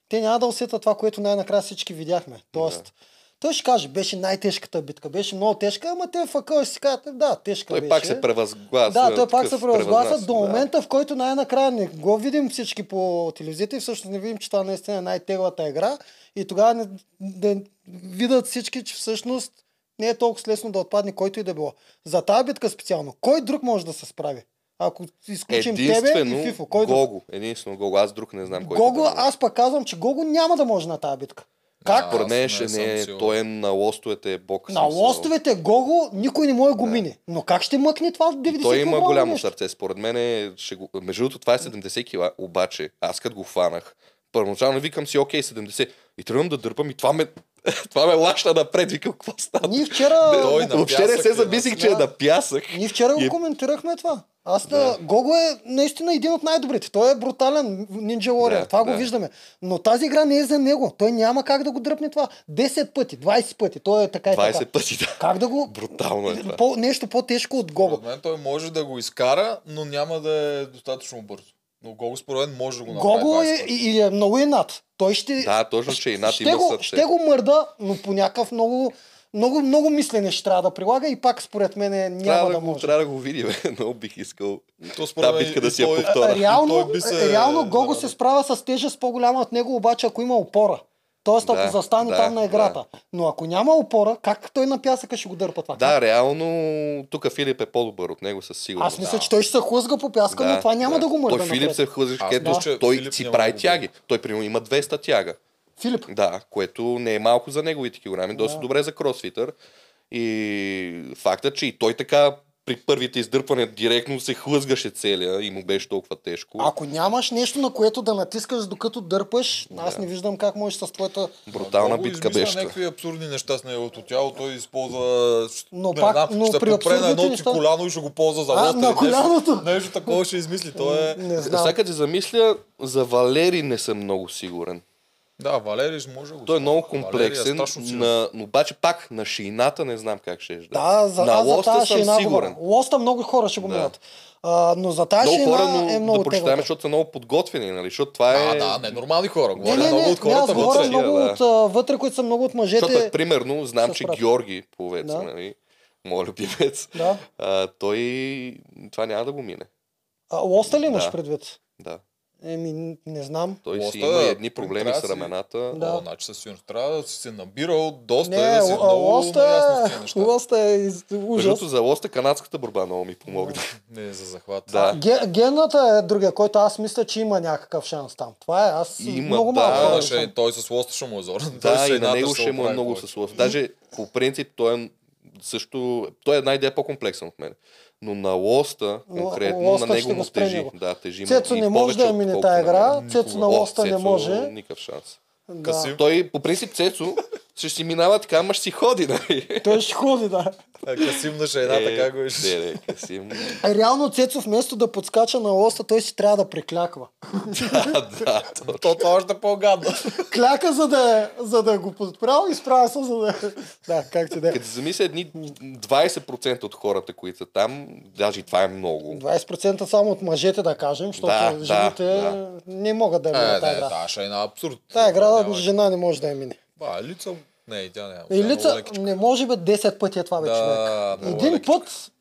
те няма да усетят това, което най-накрая всички видяхме. Тоест, той ще каже, беше най-тежката битка, беше много тежка, ама те в акъл ще си кажат, да, тежка Той беше. пак се превъзгласа. Да, той пак се превъзгласа до момента, в който най-накрая не го видим всички по телевизията и всъщност не видим, че това наистина е най-теглата игра. И тогава не, да видят всички, че всъщност не е толкова лесно да отпадне който и да било. За тази битка специално, кой друг може да се справи? Ако изключим тебе и Фифо, кой друг? Гого. Единствено Гого. Аз друг не знам кой. Гого, аз пък казвам, че Гого няма да може на тази битка. Как? Според мен ще не е, той е на лостовете е бог. На смисъл. лостовете Гого никой не може да го мине. Но как ще мъкне това в 90 Той има голямо нещо? сърце. Според мен е, ще го... Между другото, това е 70 кила. Обаче, аз като го фанах, първоначално викам си, окей, 70. И тръгвам да дърпам и това ме, това ме лаща напред. Викам, какво става? Ние вчера... Той на Въобще не се ли, замислих, да? че е на пясък. Ние вчера И е- го коментирахме това. Аз да. Гого е наистина един от най-добрите. Той е брутален Ninja Warrior. Да, това да. го виждаме. Но тази игра не е за него. Той няма как да го дръпне това. 10 пъти, 20 пъти. Той е така и 20 така. пъти, да. Как да го... Брутално е това. По, нещо по-тежко от Гого. Според мен той може да го изкара, но няма да е достатъчно бързо. Но Гого според мен може да го направи. Гого 20 е, и, и е много инат. Той ще... Да, точно, че и над ще, има го, сърце. ще го мърда, но по някакъв много, много, много мислене ще трябва да прилага и пак според мен няма Трябва да, да, го, може. трябва да го видим. Много бих искал. То според Та мен битка да си я той- повторя. Реално, се- реално Гого да, се справя с тежест по-голяма от него, обаче ако има опора. Тоест, ако Да, застане да, там на играта. да. Но ако няма опора, как той на пясъка ще го дърпа това? Да, реално тук Филип е по-добър от него със сигурност. Аз мисля, че той ще се хлъзга по пяска, но това няма да, го мърда Той Филип напред. се хлъзгаше, Аз където че той Филип си прави да тяги. Той примерно има 200 тяга. Филип. Да, което не е малко за неговите килограми, доста добре за кросфитър. И факта, че и той така при първите издърпвания директно се хлъзгаше целия и му беше толкова тежко. Ако нямаш нещо, на което да натискаш докато дърпаш, аз не виждам как можеш с твоята... Брутална Много битка беше. някакви абсурдни неща с неговото тяло. Той използва... Но не пак- знам, но ще при попре на си неща- коляно и ще го ползва за А, лоста. на коляното? Нещо, нещо такова ще измисли. Той е... Не знам. Сега се замисля, за Валери не съм много сигурен. Да, Валерий може да го Той е много комплексен, силен. на, но обаче пак на шийната не знам как ще е. Да, за, на аз за лоста тази съм шейна сигурен. говоря. Лоста много хора ще го Да. минат. А, но за тази Много хора, но е много да прочетаме, теглата. защото са много подготвени, нали? Защото това А, е... да, не нормални хора. Не, Говоря не, много не, от не, аз хората говоря вътре. много да. от а, вътре, които са много от мъжете. Защото, примерно, знам, че. Георги, пловец, Да. нали? Моят любимец, Да. а, той това няма да го мине. А, лоста ли имаш Да. предвид? Да. Еми, не знам. Той си Лоста, има и едни проблеми с да рамената. Да. О, значи със сигурност трябва да си се набирал доста Не, да си а, много лоста е, неща. лоста е из- Между ужас. другото, за лоста канадската борба много ми помогна. Не за захват. Да. Ге- Гената е другия, който аз мисля, че има някакъв шанс там. Това е, аз Има, много да. малко Той, хора ще, той с лоста ще му е зорен. Да, и на него ще му е много с лост. Даже по принцип той е също... Той е една идея по-комплексен от мен. Но на лоста, Но конкретно, лоста на него го му тежи. него. Да, тежи Цецо не може да я мине на игра. Цецо на лоста не може. Никакъв шанс. Да. Той, по принцип, Цецо ще си минава така, ама ще си ходи, нали? Той ще ходи, да. А, Касим на шейната, как го е? Не, не, Касим. А реално Цецо вместо да подскача на лоста, той си трябва да прекляква. да, да. то- То, това още по-гадно. Кляка, за да, за да го подправя и справя се, за да... Да, как ти да е. Като се замисля, едни 20% от хората, които са там, даже и това е много. 20% само от мъжете, да кажем, защото Да, да, жените да. не могат да я Е, минат тази игра. да, ще е на абсурд. Тая игра жена не може да я мине. Ба, лица... Не, тя няма. И Тя е лица не може бе 10 пъти е това бе Да, човек. Един път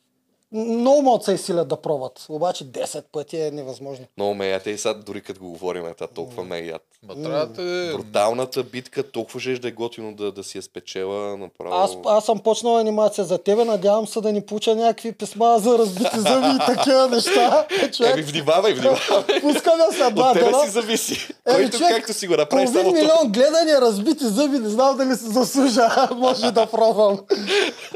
много могат се изсилят да пробват, обаче 10 пъти е невъзможно. Много ме яд. Те и сега дори като го говорим, е, толкова ме яд. Да те... Бруталната битка, толкова ще да е готино да, да си я спечела. Направо. Аз, аз съм почнал анимация за тебе, надявам се да ни получа някакви писма за разбити зъби и такива неща. Еми, Човек, внимавай, внимавай. пускаме след два От тебе си зависи. Еми, Който човек, както си го направи, Половин само милион гледания, разбити зъби, не знам дали се заслужа. Може да пробвам.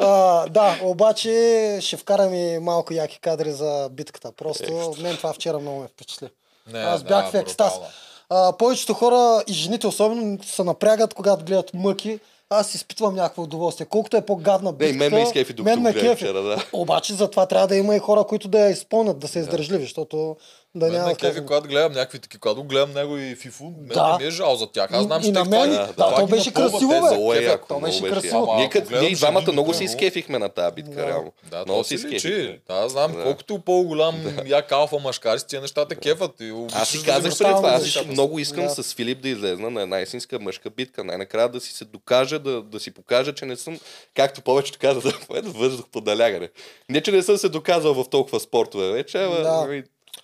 А, да, обаче ще вкарам малко яки кадри за битката. Просто мен това вчера много ме впечатли. Не, Аз да, бях в екстаз. брутално. А, повечето хора и жените особено се напрягат, когато гледат мъки. Аз изпитвам някакво удоволствие. Колкото е по-гадна Не, битка, и мен ме изкефи, докато мен ме кефи. вчера, да. Обаче затова трябва да има и хора, които да я изпълнят, да са издържливи, защото да няма казвам. когато гледам някакви такива, когато гледам него и Фифу, мен Да. не ми е жал за тях. Аз знам, че на те мен- това да, да, това то беше красиво, бе. Е то беше красиво. Ние, ако като- гледам ние и двамата много се изкефихме на тази битка, Да. реално. Да, много си изкефихме. Да, знам, Да. колкото по-голям як алфа мъжкар си, тия неща те кефат. И Аз си да казах преди това, аз нещата. много искам с Филип да излезна на една истинска мъжка битка. Най-накрая да си се докажа, да, да си покажа, че не съм, както повечето казват, въздух по налягане. Не, че не съм се доказал в толкова спортове вече, ама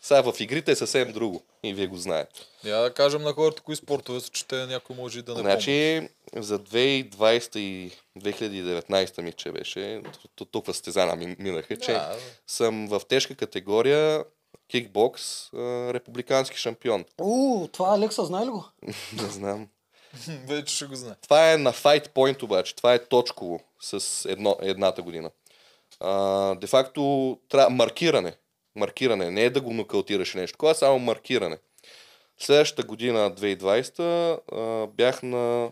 сега в игрите е съвсем друго. И вие го знаете. Я да кажем на хората, кои спортове са, че те някой може и да не помни. Значи, за 2020 и 2019 ми, че беше, т- т- толкова състезания ми минаха, че Да. съм в тежка категория кикбокс, републикански шампион. У, това Алекса, знае ли го? Не знам. Вече ще го знае. Това е на Fight Point обаче. Това е точково с едно, едната година. А, де факто трябва маркиране. Маркиране. Не е да го нокаутираш нещо. Това е само маркиране. Следващата година, 2020, а, бях на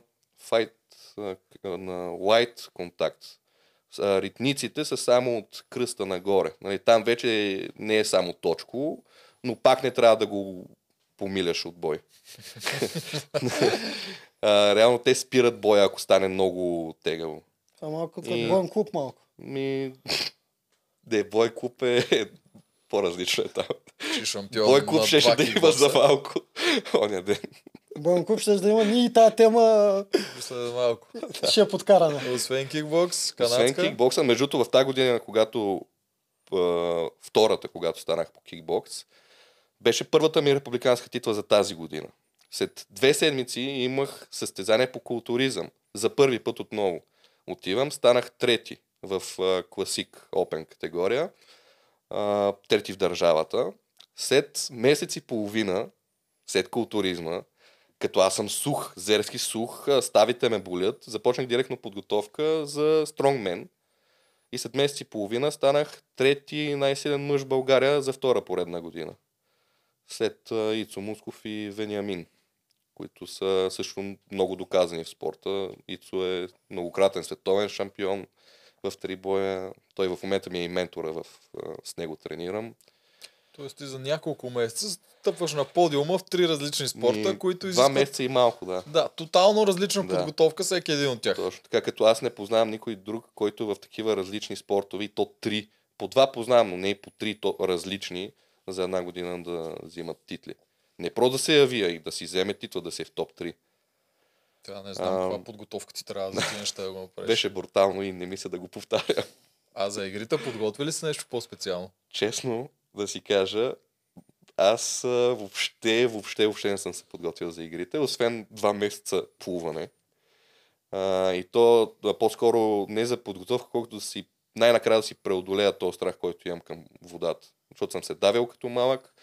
Fight а, на Light Contact. А, Ритниците са само от кръста нагоре. Нали, там вече не е само точково, но пак не трябва да го помиляш от бой. а, реално те спират боя, ако стане много тегаво. Е малко като И- боен клуб малко. Ми... Де, бой клуб е по-различно е там. Че шампион Бой клуб ще, да има за малко. Оня ден. Боен клуб ще да има. Ние и тази тема След малко. ще я подкараме. Освен кикбокс, Освен канадска. кикбокса, между в тази година, когато втората, когато станах по кикбокс, беше първата ми републиканска титла за тази година. След две седмици имах състезание по културизъм. За първи път отново. Отивам, станах трети в класик Open категория. Трети в държавата. След месец и половина, след културизма, като аз съм сух, зерски сух, ставите ме болят, започнах директно подготовка за стронгмен. И след месец и половина станах трети най-силен мъж в България за втора поредна година. След Ицо Мусков и Вениамин, които са също много доказани в спорта. Ицо е многократен световен шампион в три боя. Той в момента ми е и ментора, в, с него тренирам. Тоест ти за няколко месеца стъпваш на подиума в три различни спорта, И които Два изискват... месеца и малко, да. Да, тотално различна Да. подготовка всеки един от тях. Точно така, като аз не познавам никой друг, който в такива различни спортове, и то три, по два познавам, но не и по три то различни, за една година да взимат титли. Не просто да се яви, а и да си вземе титла, да си е в топ 3. Тя не знам А, каква подготовка ти трябва да стигнеш да го направиш. Беше брутално и не мисля да го повтаря. А за игрите подготвили се нещо по-специално? Честно да си кажа, аз въобще, въобще, въобще не съм се подготвил за игрите, освен два месеца плуване. А, и то а, по-скоро не за подготовка, колкото да си най-накрая да си преодолея този страх, който имам към водата. Защото съм се давил като малък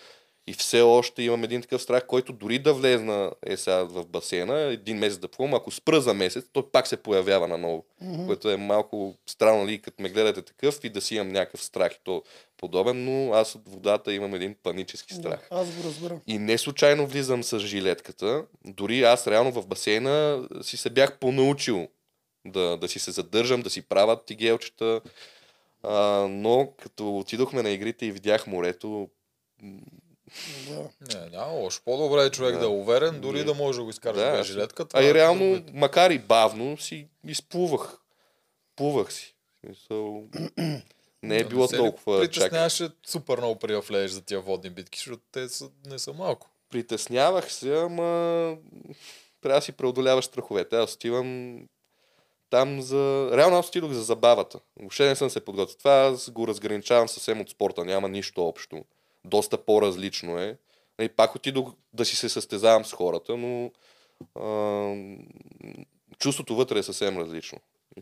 и все още имам един такъв страх, който дори да влезна е сега в басейна, един месец да плувам, ако спра за месец, той пак се появява наново. Мгм. Което е малко странно, нали, като ме гледате такъв и да си имам някакъв страх и то подобен, но аз от водата имам един панически страх. Да, аз го разбирам. И не случайно влизам с жилетката. Дори аз реално в басейна си се бях понаучил да, да си се задържам, да си правят тигелчета. А, но като отидохме на игрите и видях морето, Да. Не, няма лошо. По-добре е човек да, Да. е уверен, дори Не. да може да го изкараш Да, без жилетка. а и е реално, друго. макар и бавно, си изплувах. Плувах си. В смисъл, Не е Но било ли толкова. Притесняваше супер много при да влезеш за тия водни битки, защото те са, не са малко. Притеснявах се, ама трябва да си преодоляваш страховете. Аз отивам там за... Реално аз отидох за забавата. Въобще не съм се подготвил. Това аз го разграничавам съвсем от спорта. Няма нищо общо. Доста по-различно е. И пак отидох да си се състезавам с хората, но а, чувството вътре е съвсем различно.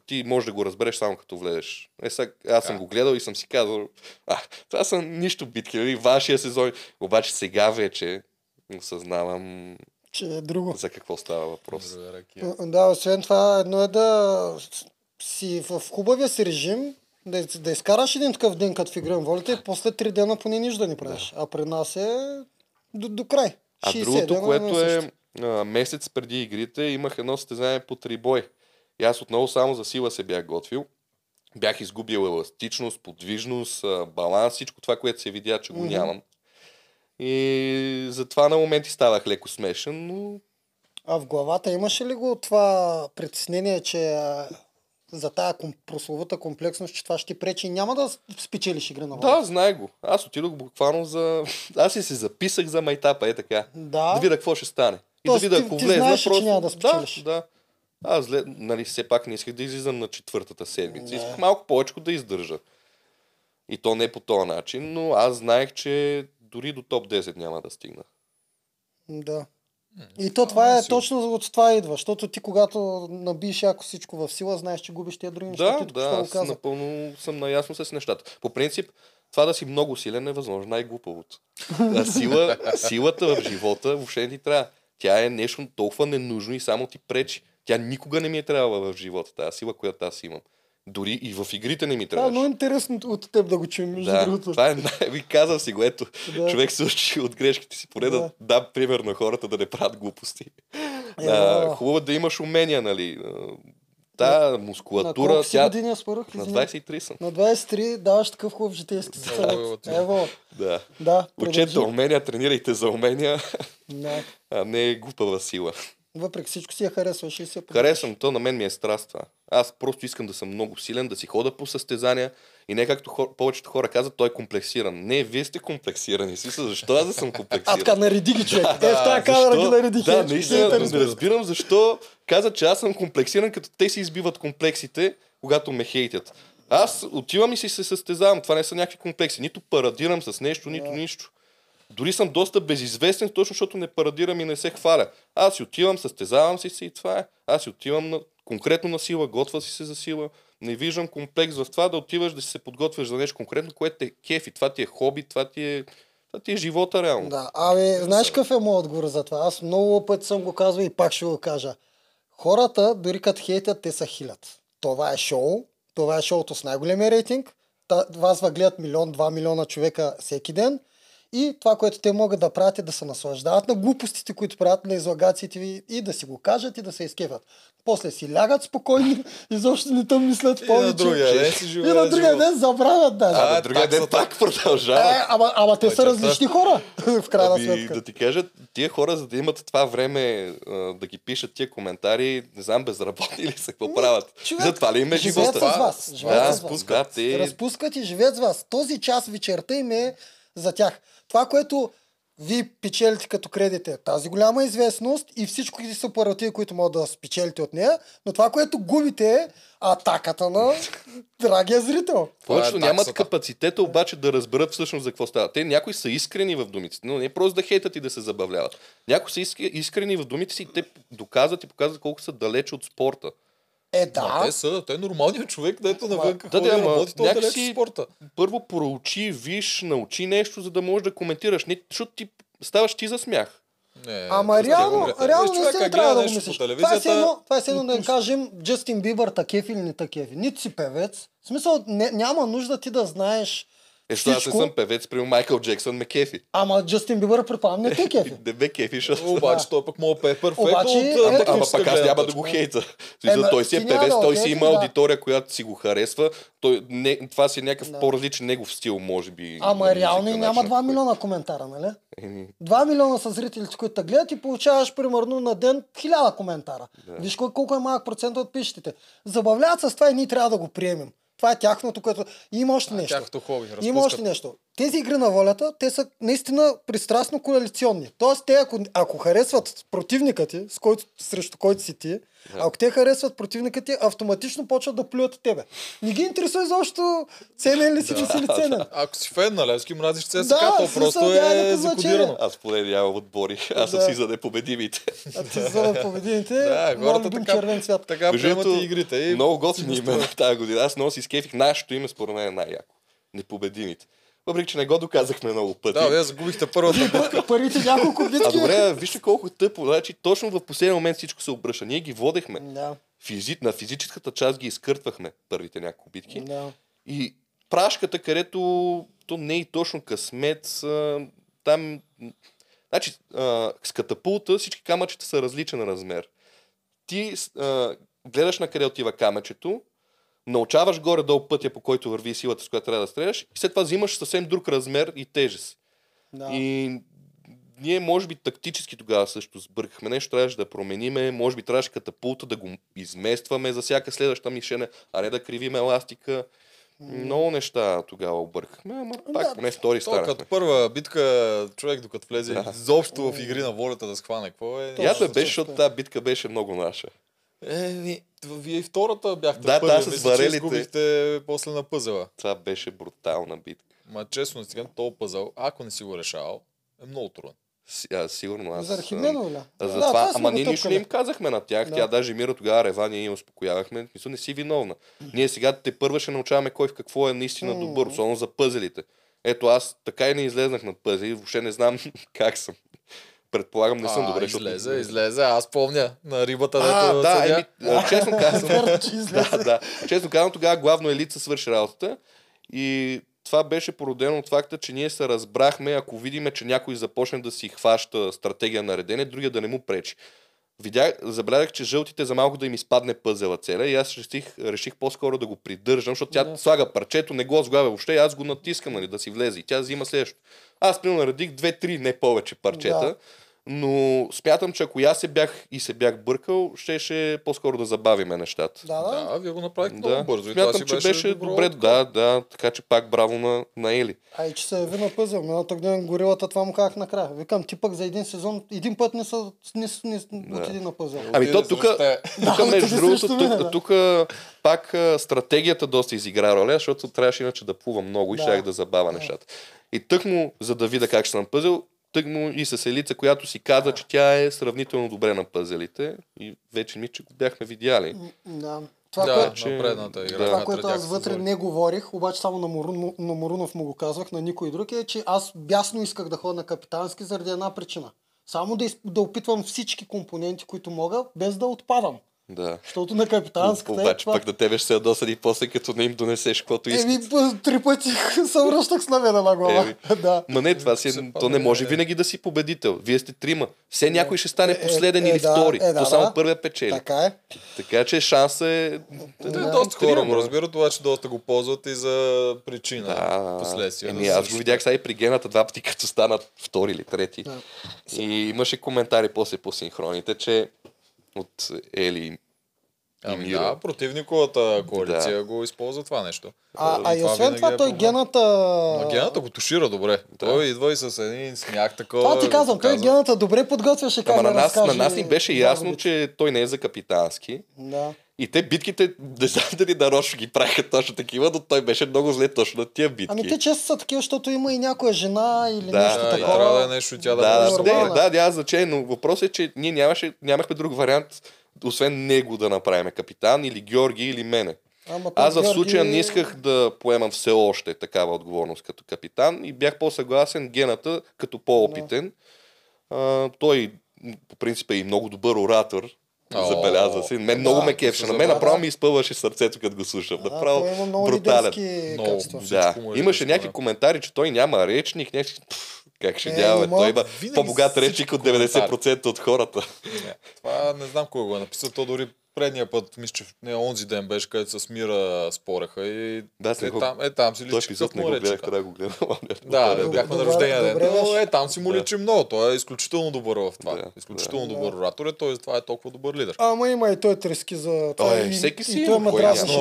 Ти можеш да го разбереш само като влезеш. Е, сега, аз съм Да. го гледал и съм си казал, а, това са нищо битки, нали? вашия сезон. Обаче сега вече осъзнавам Че е друго. за какво става въпрос. Да, освен това, едно е да си в хубавия си режим, да, да изкараш един такъв ден като в игра на волята и после три дена поне нищо да не правиш. А при нас е до, до край. А 60 другото, дена, което е а, месец преди игрите, имах едно състезание по трибой. И аз отново само за сила се бях готвил. Бях изгубил еластичност, подвижност, баланс, всичко това, което се видя, че го Мгм. нямам. И затова на моменти ставах леко смешен, но А в главата имаше ли го това притеснение, че за тая ком, прословута комплексност, че това ще ти пречи и няма да спечелиш игра на да, волята? знае го. Аз отидох буквално за... Аз си се записах за майтапа, е така. Да. да видя какво ще стане. И Тоест да видя, ти- ако ти влезна, знаеш, че просто... няма да спечелиш. Да, да. Аз, нали, все пак не исках да излизам на четвъртата седмица. Не. Исках малко повече да издържа. И то не по този начин, но аз знаех, че дори до топ 10 няма да стигна. Да. И то това е точно от това идва, защото ти когато набиеш яко всичко в сила, знаеш, че губиш тия други неща. Да, ти да, аз каза. напълно съм наясно с нещата. По принцип, това да си много силен е възможно най-глупавото. А сила, силата в живота въобще не ти трябва. Тя е нещо толкова ненужно и само ти пречи. Тя никога не ми е трябвала в живота, тази сила, която аз имам. Дори и в игрите не ми Това е трябваше. много интересно от теб да го чуем, между Да, другото. това е най... Ви казвам си го, ето. Да. Човек се учи от грешките си, поне да, Да. дам пример на хората да не правят глупости. Е, а, да. хубаво е да имаш умения, нали. Та на мускулатура, колко си тя... години я спорах? На Извинявай. 23 съм. На 23 даваш такъв хубав житейски съвет. Ево, Да. да, Учете умения, тренирайте за умения, Да. а не глупава сила. Въпреки всичко си я харесваш и си я Харесвам то, на мен ми е страст това. Аз просто искам да съм много силен, да си хода по състезания и не както хор, повечето хора казват, той е комплексиран. Не, вие сте комплексирани. Смисъл, защо аз да съм А комплексиран? така, нареди ги човек. Е, в тази камера ги нареди. Да, наистина не разбира. разбирам защо казват, че аз съм комплексиран, като те си избиват комплексите, когато ме хейтят. Аз отивам и си се състезавам. Това не са някакви комплекси. Нито парадирам с нещо, нито нищо. Дори съм доста безизвестен, точно защото не парадирам и не се хваля. Аз си отивам, състезавам си се и това е. Аз си отивам на, конкретно на сила, готва си се за сила. Не виждам комплекс в това да отиваш да си се подготвяш за нещо конкретно, което те кефи. Това ти е хоби, това ти е, това ти е живота реално. Да, абе, знаеш какъв е моят отговор за това? Аз много пъти съм го казвал и пак ще го кажа. Хората, дори като хейтят, те са хилят. Това е шоу, това е шоуто с най-големия рейтинг. Та, вас ва гледат милион, два милиона човека всеки ден. И това, което те могат да правят е да се наслаждават на глупостите, които правят на излагациите ви и да си го кажат и да се изкефят. После си лягат спокойно, изобщо не тъм мислят И повече. на другия ден си и живее на другия ден забравят даже. А, А, на другия ден пак продължава. Е, ама, ама те Той са различни хора, в крайна Ами, сметка. да ти кажа, тия хора, за да имат това време а, да ги пишат тия коментари, не знам, безработни ли са, какво правят. човек, Затова ли им е живеят живота? с вас. Живеят Да, с вас. да, те... разпускат и живеят с вас. Този час вечерта им е за тях. Това, което вие печелите като кредит е тази голяма известност и всичко ги суперлативи, които могат да спечелите от нея, но това, което губите е атаката на драгия зрител. Това е нямат капацитета обаче да разберат всъщност за какво става. Те някои са искрени в думите си, но не просто да хейтат и да се забавляват. Някои са искрени в думите си и те доказват и показват колко са далече от спорта. Е, Ма, да. те са, той е нормалният човек, дето навън да, да, да, ама работи, е далеч някакси- спорта. Първо проучи, виж, научи нещо, за да можеш да коментираш. Не, защото ти ставаш ти за смях. Не, Ама това реално, реално не човека се трябва да гледа го нещо мислиш. по Това е едно, това е едно да кажем Джастин Бибър такъв или не такъв. Нито си певец. В смисъл, не, няма нужда ти да знаеш Е, защото аз не съм певец, при Майкъл Джексън ме кефи. Ама Джастин Бибър, предполагам, не те кефи. Не ме кефи, защото... Обаче той пък мога пее перфектно Обаче, от Ама, пък аз няма да го хейта. Той си е певец, той си има аудитория, която си го харесва. Това си е някакъв по-различен негов стил, може би. Ама реално и няма начин, 2 по милиона коментара, нали? който- Еми, 2 милиона са зрителите, които те гледат и получаваш примерно на ден 1000 коментара. Виж кол- колко е малък процент от пишетите. Забавляват се с това и ние трябва да го приемем. Това е тяхното, което... Има още нещо. Тяхното хоби. Има разпускат. още нещо. Тези игри на волята, те са наистина пристрастно коалиционни. Тоест, те ако, ако харесват противника ти, с който, срещу който си ти, ако те харесват противника ти, автоматично почват да плюят тебе. Не ги интересува изобщо ценен ли си, не си ли ценен. Ако си фен на Левски, мразиш ЦСКА, Да, то просто е значение. закодирано. Аз поне нямам отбори. Аз съм Да. си за непобедимите. А ти за победините, Да, хората така, червен цвят. така приемат и игрите. И Много готини го име строят. тази година. Аз много си изкефих. Нашето име според мен е най-яко. Непобедимите. Въпреки, че не го доказахме много пъти. Да, вие загубихте първата битка. Парите няколко а битки. добре, вижте колко тъпо. Значи, точно в последния момент всичко се обръща. Ние ги водехме. Да, Физи... На физическата част ги изкъртвахме първите няколко битки. да. И прашката, където то не е и точно късмет, а, там... Значи, а, с катапулта всички камъчета са различен размер. Ти а, гледаш на къде отива камъчето, научаваш горе-долу пътя, по който върви силата, с която трябва да стреляш, и след това взимаш съвсем друг размер и тежест. да. И ние, може би, тактически тогава също сбъркахме. Нещо трябваше да промениме. Може би трябваше катапулта да го изместваме за всяка следваща мишена, а не да кривим еластика. Много неща тогава объркахме, ама пак Да. поне втори То, станахме. като първа битка, човек докато влезе Да. изобщо в игри на волята да схване, какво е? Ято Точно, беше, защото тази битка беше много наша. Е, ви- вие и втората бяхте Да, първи. да, с варелите. изгубихте после на пъзела. Това беше брутална битка. Ма честно казвам, този пъзел, ако не си го решавал, е много труден. Си- А, сигурно аз... За съм- Архимедов ли? А, за Да, това, сме ама ние нищо не им казахме на тях. Да. Тя даже Мира тогава рева, ние я успокоявахме. Мисля, не си виновна. Ние сега те първа ще научаваме кой в какво е наистина добър, особено за пъзелите. Ето аз така и не излезнах на пъзели, въобще не знам как съм. Предполагам, не съм а, добре. излезе, излезе. Аз помня на рибата, А, дето да, съдя. еми, честно казвам, да, да. Честно казвам, тогава главно елица свърши работата и това беше породено от факта, че ние се разбрахме, ако видиме, че някой започне да си хваща стратегия на редене, другия да не му пречи. Видях, забелязах, че жълтите за малко да им изпадне пъзела целя и аз реших, реших по-скоро да го придържам, защото тя Да. слага парчето, не го сглавя въобще и аз го натискам, нали, да си влезе и тя взима следващото. Аз примерно наредих две-три, не повече парчета. Да. Но смятам, че ако и аз се бях и се бях бъркал, щеше по-скоро да забавиме нещата. Да, да. Да, вие го направихте Да, много бързо. и това смятам, че беше, беше добро, добре, така. да, да, така че пак браво на, на Ели. А и че се яви на пъзел. Миналата година горилата това му казах накрая. Викам, ти пък за един сезон, един път не са не, не, не отиди на пъзел. Ами то тук, тук Да, между другото, да. тук, пак стратегията доста изигра роля, защото трябваше иначе да плувам много и Да. щях да забавя нещата. И тък му, за да видя как ще съм пъзел, тък му и с Елица, която си каза, че тя е сравнително добре на пъзелите и вече ми, че го бяхме видяли. Да. Това, Да, което, че- игра. това, което аз вътре не говорих, обаче само на, Морун, на Морунов му го казвах, на никой друг, е, че аз бясно исках да ходя на капитански заради една причина. Само да, из, да опитвам всички компоненти, които мога, без да отпадам. Да. Защото на капитанската е Обаче това... пък на тебе ще се ядосани после, като не им донесеш каквото искаш. Еми, три пъти се връщах с навена на глава. Еми. да. Ма не, това си, е- то не може е. винаги да си победител. Вие сте трима. Все някой ще стане Е, е, последен е, или да, втори. е, да, То само да. първия печели. Така е. Така че шанса е... Те, Да. доста хора го разбират, обаче доста го ползват и за причина. Да, Последствие. Еми, да аз се го видях сега и при гената два пъти, като станат втори или трети. Да. И имаше коментари после по синхроните, че от Ели и Ами да, противниковата коалиция го използва това нещо. А, И а и освен винаги това, е той проблем. гената... Но гената го тушира добре. Той идва и с един смях такова. Това ти казвам, той гената добре подготвяше как Ама да на нас, на нас ни беше ясно, че той не е за капитански. Да. И те битките, не знам дали нарочно ги правиха точно такива, но той беше много зле точно на тия битки. Ами те често са такива, защото има и някоя жена или Да, нещо Да, такова. трябва да е нещо и тя да, Да, да, да да, да, няма значение, но въпросът е, че ние нямаше, нямахме друг вариант, освен него да направим капитан или Георги или мене. Ама Аз в Георги- случая не исках да поемам все още такава отговорност като капитан и бях по-съгласен гената като по-опитен. А, той по принцип е и много добър оратор. О, Забеляза се. Мен много да, ме кефше. На мен направо ми изпълваше сърцето, като го слушам. А, Направо има много брутален. Много. Да, е имаше някакви да. коментари, че той няма речник, някакви... Как ще Е, няма, има. той има по-богат речник от коментари. 90% от хората. Не, това не знам кой го е написал. То дори предния път, мисля, че не, онзи ден беше, където с Мира спореха и Да, е, го- там, е, там си Той личи епизод какъв не го гледах, трябва да го гледам. Да, Добре, бяхме на рождения ден, добре но е, там си му Да. личи много. Той е изключително добър в това. Да, изключително да. добър оратор е, т.е. това е толкова добър лидер. Ама има и той трески за това. Той е, и, всеки си и той ме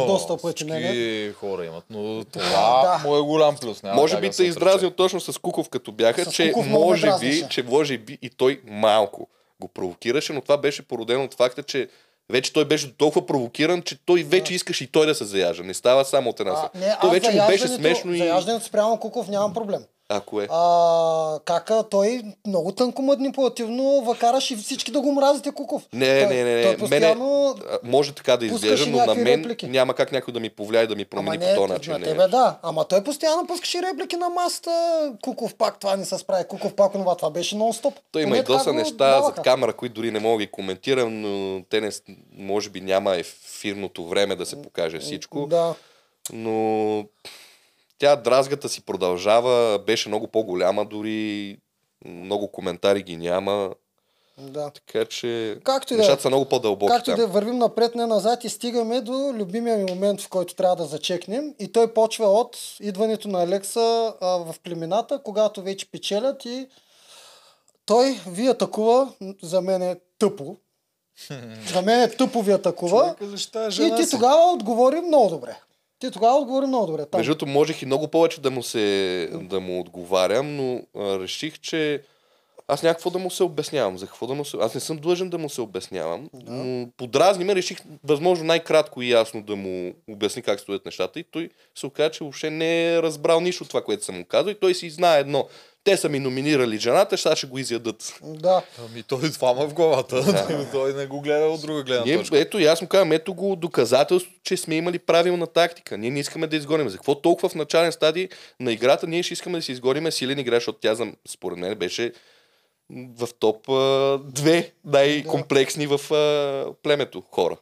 доста пъти всички хора имат, но това му е голям плюс. Може би се издразнил отрече. точно с Куков, като бяха, че може би, че може би и той малко го провокираше, но това беше породено от факта, че вече той беше толкова провокиран, че той вече искаше и той да се заяжда. Не става само от една А, не, Той вече му беше смешно и... Заяждането спрямо Куков нямам проблем. Ако е. А, кака той много тънко манипулативно вакараше всички да го мразите Куков. Не, той, не, не, не. Той Мене, постоянно... а, може така да изглежда, но на мен реплики. няма как някой да ми повлияе да ми промени Ама не, по този начин. на не. тебе да. Ама той постоянно пускаше реплики на масата. Куков пак това не се справи. Куков пак онова. Това беше нон-стоп. Той има и доста неща даваха. зад камера, които дори не мога да ги коментирам, но те не, може би няма ефирното време да се покаже всичко. Да. но тя дразгата си продължава, беше много по-голяма дори, много коментари ги няма, Да. така че Както и да е. нещата са много по-дълбоки Както и да вървим напред, не назад и стигаме до любимия ми момент, в който трябва да зачекнем. И той почва от идването на Алекса а, в племената, когато вече печелят и той ви атакува, за мен е тъпо. за мен е тъпо ви атакува. Човека И ти си. тогава отговори много добре. Ти тогава отговори много добре. Там. Между другото, можех и много повече да му, се, да му отговарям, но а, реших, че аз някакво да му се обяснявам. За какво да му се... Аз не съм длъжен да му се обяснявам. Но подразни ме, реших възможно най-кратко и ясно да му обясни как стоят нещата. И той се оказа, че въобще не е разбрал нищо от това, което съм му казал. И той си знае едно. Те са ми номинирали жената, сега ще го изядат. Да. Ами той това ма в главата. той не го гледа от друга гледна Ние, точка. ето, и аз му казвам, ето го доказателство, че сме имали правилна тактика. Ние не искаме да изгоним. За какво толкова в начален стадий на играта ние ще искаме да си изгоним силен играч, защото тя, според мен, беше в топ а, две най-комплексни в а, племето хора.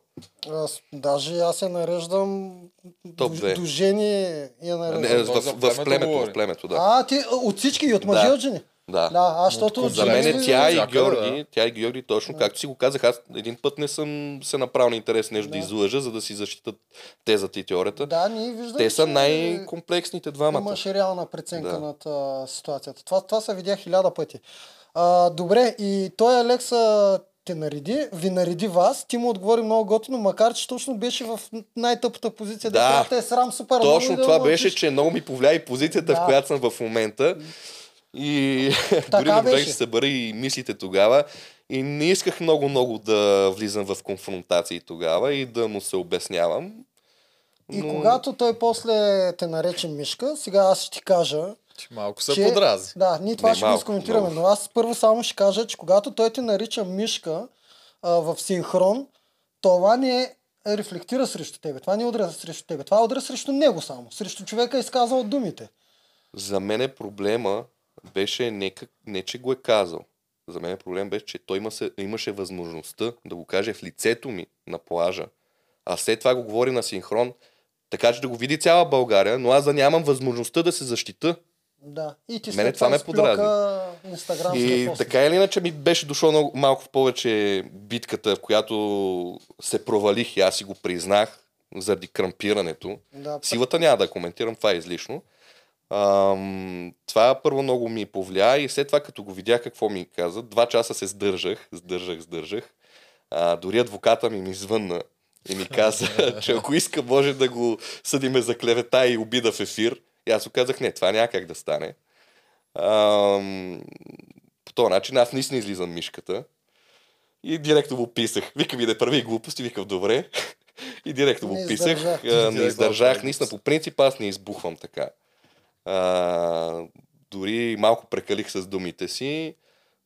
Аз, даже аз я нареждам Топ две. до жени я Не, нареждам. в, той за в, в племето в племето, да. А, ти от всички, и от мъже, и Да. от жени. Да. Да, аз защото... от За мен Визър тя и Георги, тя и Георги точно, както си го казах, аз един път не съм се направил на интерес нещо да, Да. излъжа, за да си защитат тезата и теорията. Да, ние виждаме, Те са най-комплексните двамата. Имаш реална преценка Да. над а, ситуацията. Това, това се видя хиляда пъти. А, добре, и той Алекса те нареди, ви нареди вас, ти му отговори много готино, макар че точно беше в най-тъпата позиция, Да. да е срам супер Точно и да това мълчиш. беше, че много ми повлия и позицията, Да. в която съм в момента. И Така дори можех беше. да се събера и мислите тогава. И не исках много-много да влизам в конфронтации тогава и да му се обяснявам. И Но- когато той после те нарече Мишка, сега аз ще ти кажа, Че малко се че... подрази. Да, ние това Не, ще го изкоментираме, но аз първо само ще кажа, че когато той те нарича Мишка а, в синхрон, това не е рефлектира срещу тебе. Това не е удря срещу тебе. Това е удря срещу него само. Срещу човека е изказал думите. За мен е проблема беше не, как- не че го е казал. За мен проблем беше, че той има се, имаше възможността да го каже в лицето ми на плажа. А след това го говори на синхрон, така че да го види цяла България, но аз да нямам възможността да се защита. Да. И ти Мене това ме подразни. Инстаграм. И така или иначе ми беше дошло много, малко в повече битката, в която се провалих и аз си го признах заради крампирането. Да, Силата няма да коментирам, това е излишно. Ам, това първо много ми повлия и след това като го видях какво ми каза, два часа се сдържах, сдържах, сдържах. А, дори адвоката ми ми звънна и ми каза, че ако иска може да го съдиме за клевета и обида в ефир. И аз му казах, не, това няма как да стане. Ам, по този начин аз наистина излизам мишката. И директно му писах. Вика ми да прави глупости, викам добре. И директно му писах. Не издържах. Наистина, по принцип аз не избухвам така. А, дори малко прекалих с думите си,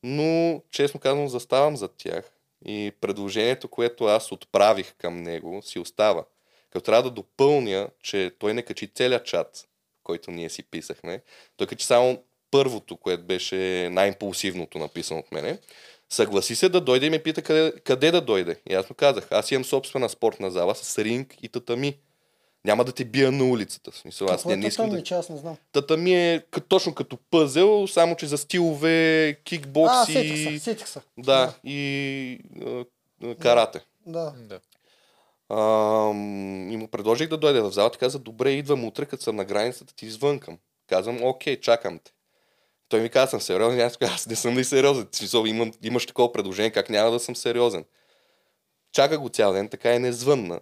но честно казвам заставам зад тях. И предложението, което аз отправих към него, си остава. Като трябва да допълня, че той не качи целият чат, който ние си писахме. Той качи само първото, което беше най-импулсивното написано от мене. Съгласи се да дойде и ме пита къде, къде да дойде. И аз му казах, аз имам собствена спортна зала с ринг и татами. Няма да те бия на улицата. Смисъл, аз Какво не, е не искам татами, да... че аз не знам. Татами е кът- точно като пъзел, само че за стилове, А, кикбокс сетих се, сетих се. Да, и а, а, карате. Да. Да. Ам, и му предложих да дойде в залата. Каза, добре, идвам утре, като съм на границата, ти извънкам. Казвам, окей, чакам те. Той ми каза, съм сериозен. Аз аз не съм ли сериозен? Смисъл, имам, имаш такова предложение, как няма да съм сериозен? Чака го цял ден, така и не звънна.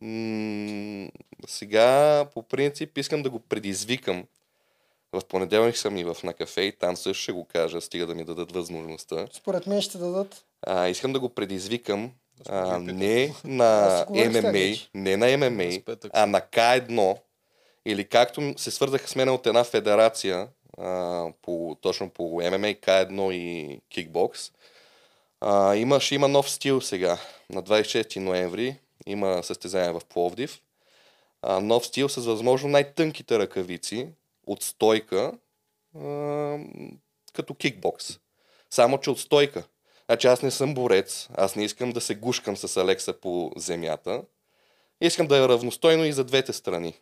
М- сега, по принцип, искам да го предизвикам. В понеделник съм и в на кафе и там също ще го кажа, стига да ми дадат възможността. Според мен ще дадат. А, искам да го предизвикам а, не на ММА, не на ММА, а на К1 или както се свързаха с мен от една федерация, а, по, точно по ММА, К1 и кикбокс. А, има, ще има нов стил сега. На 26 ноември има състезание в Пловдив. А, нов стил с възможно най-тънките ръкавици от стойка, а, като кикбокс. Само, че от стойка. Значи аз не съм борец, аз не искам да се гушкам с Алекса по земята. Искам да е равностойно и за двете страни.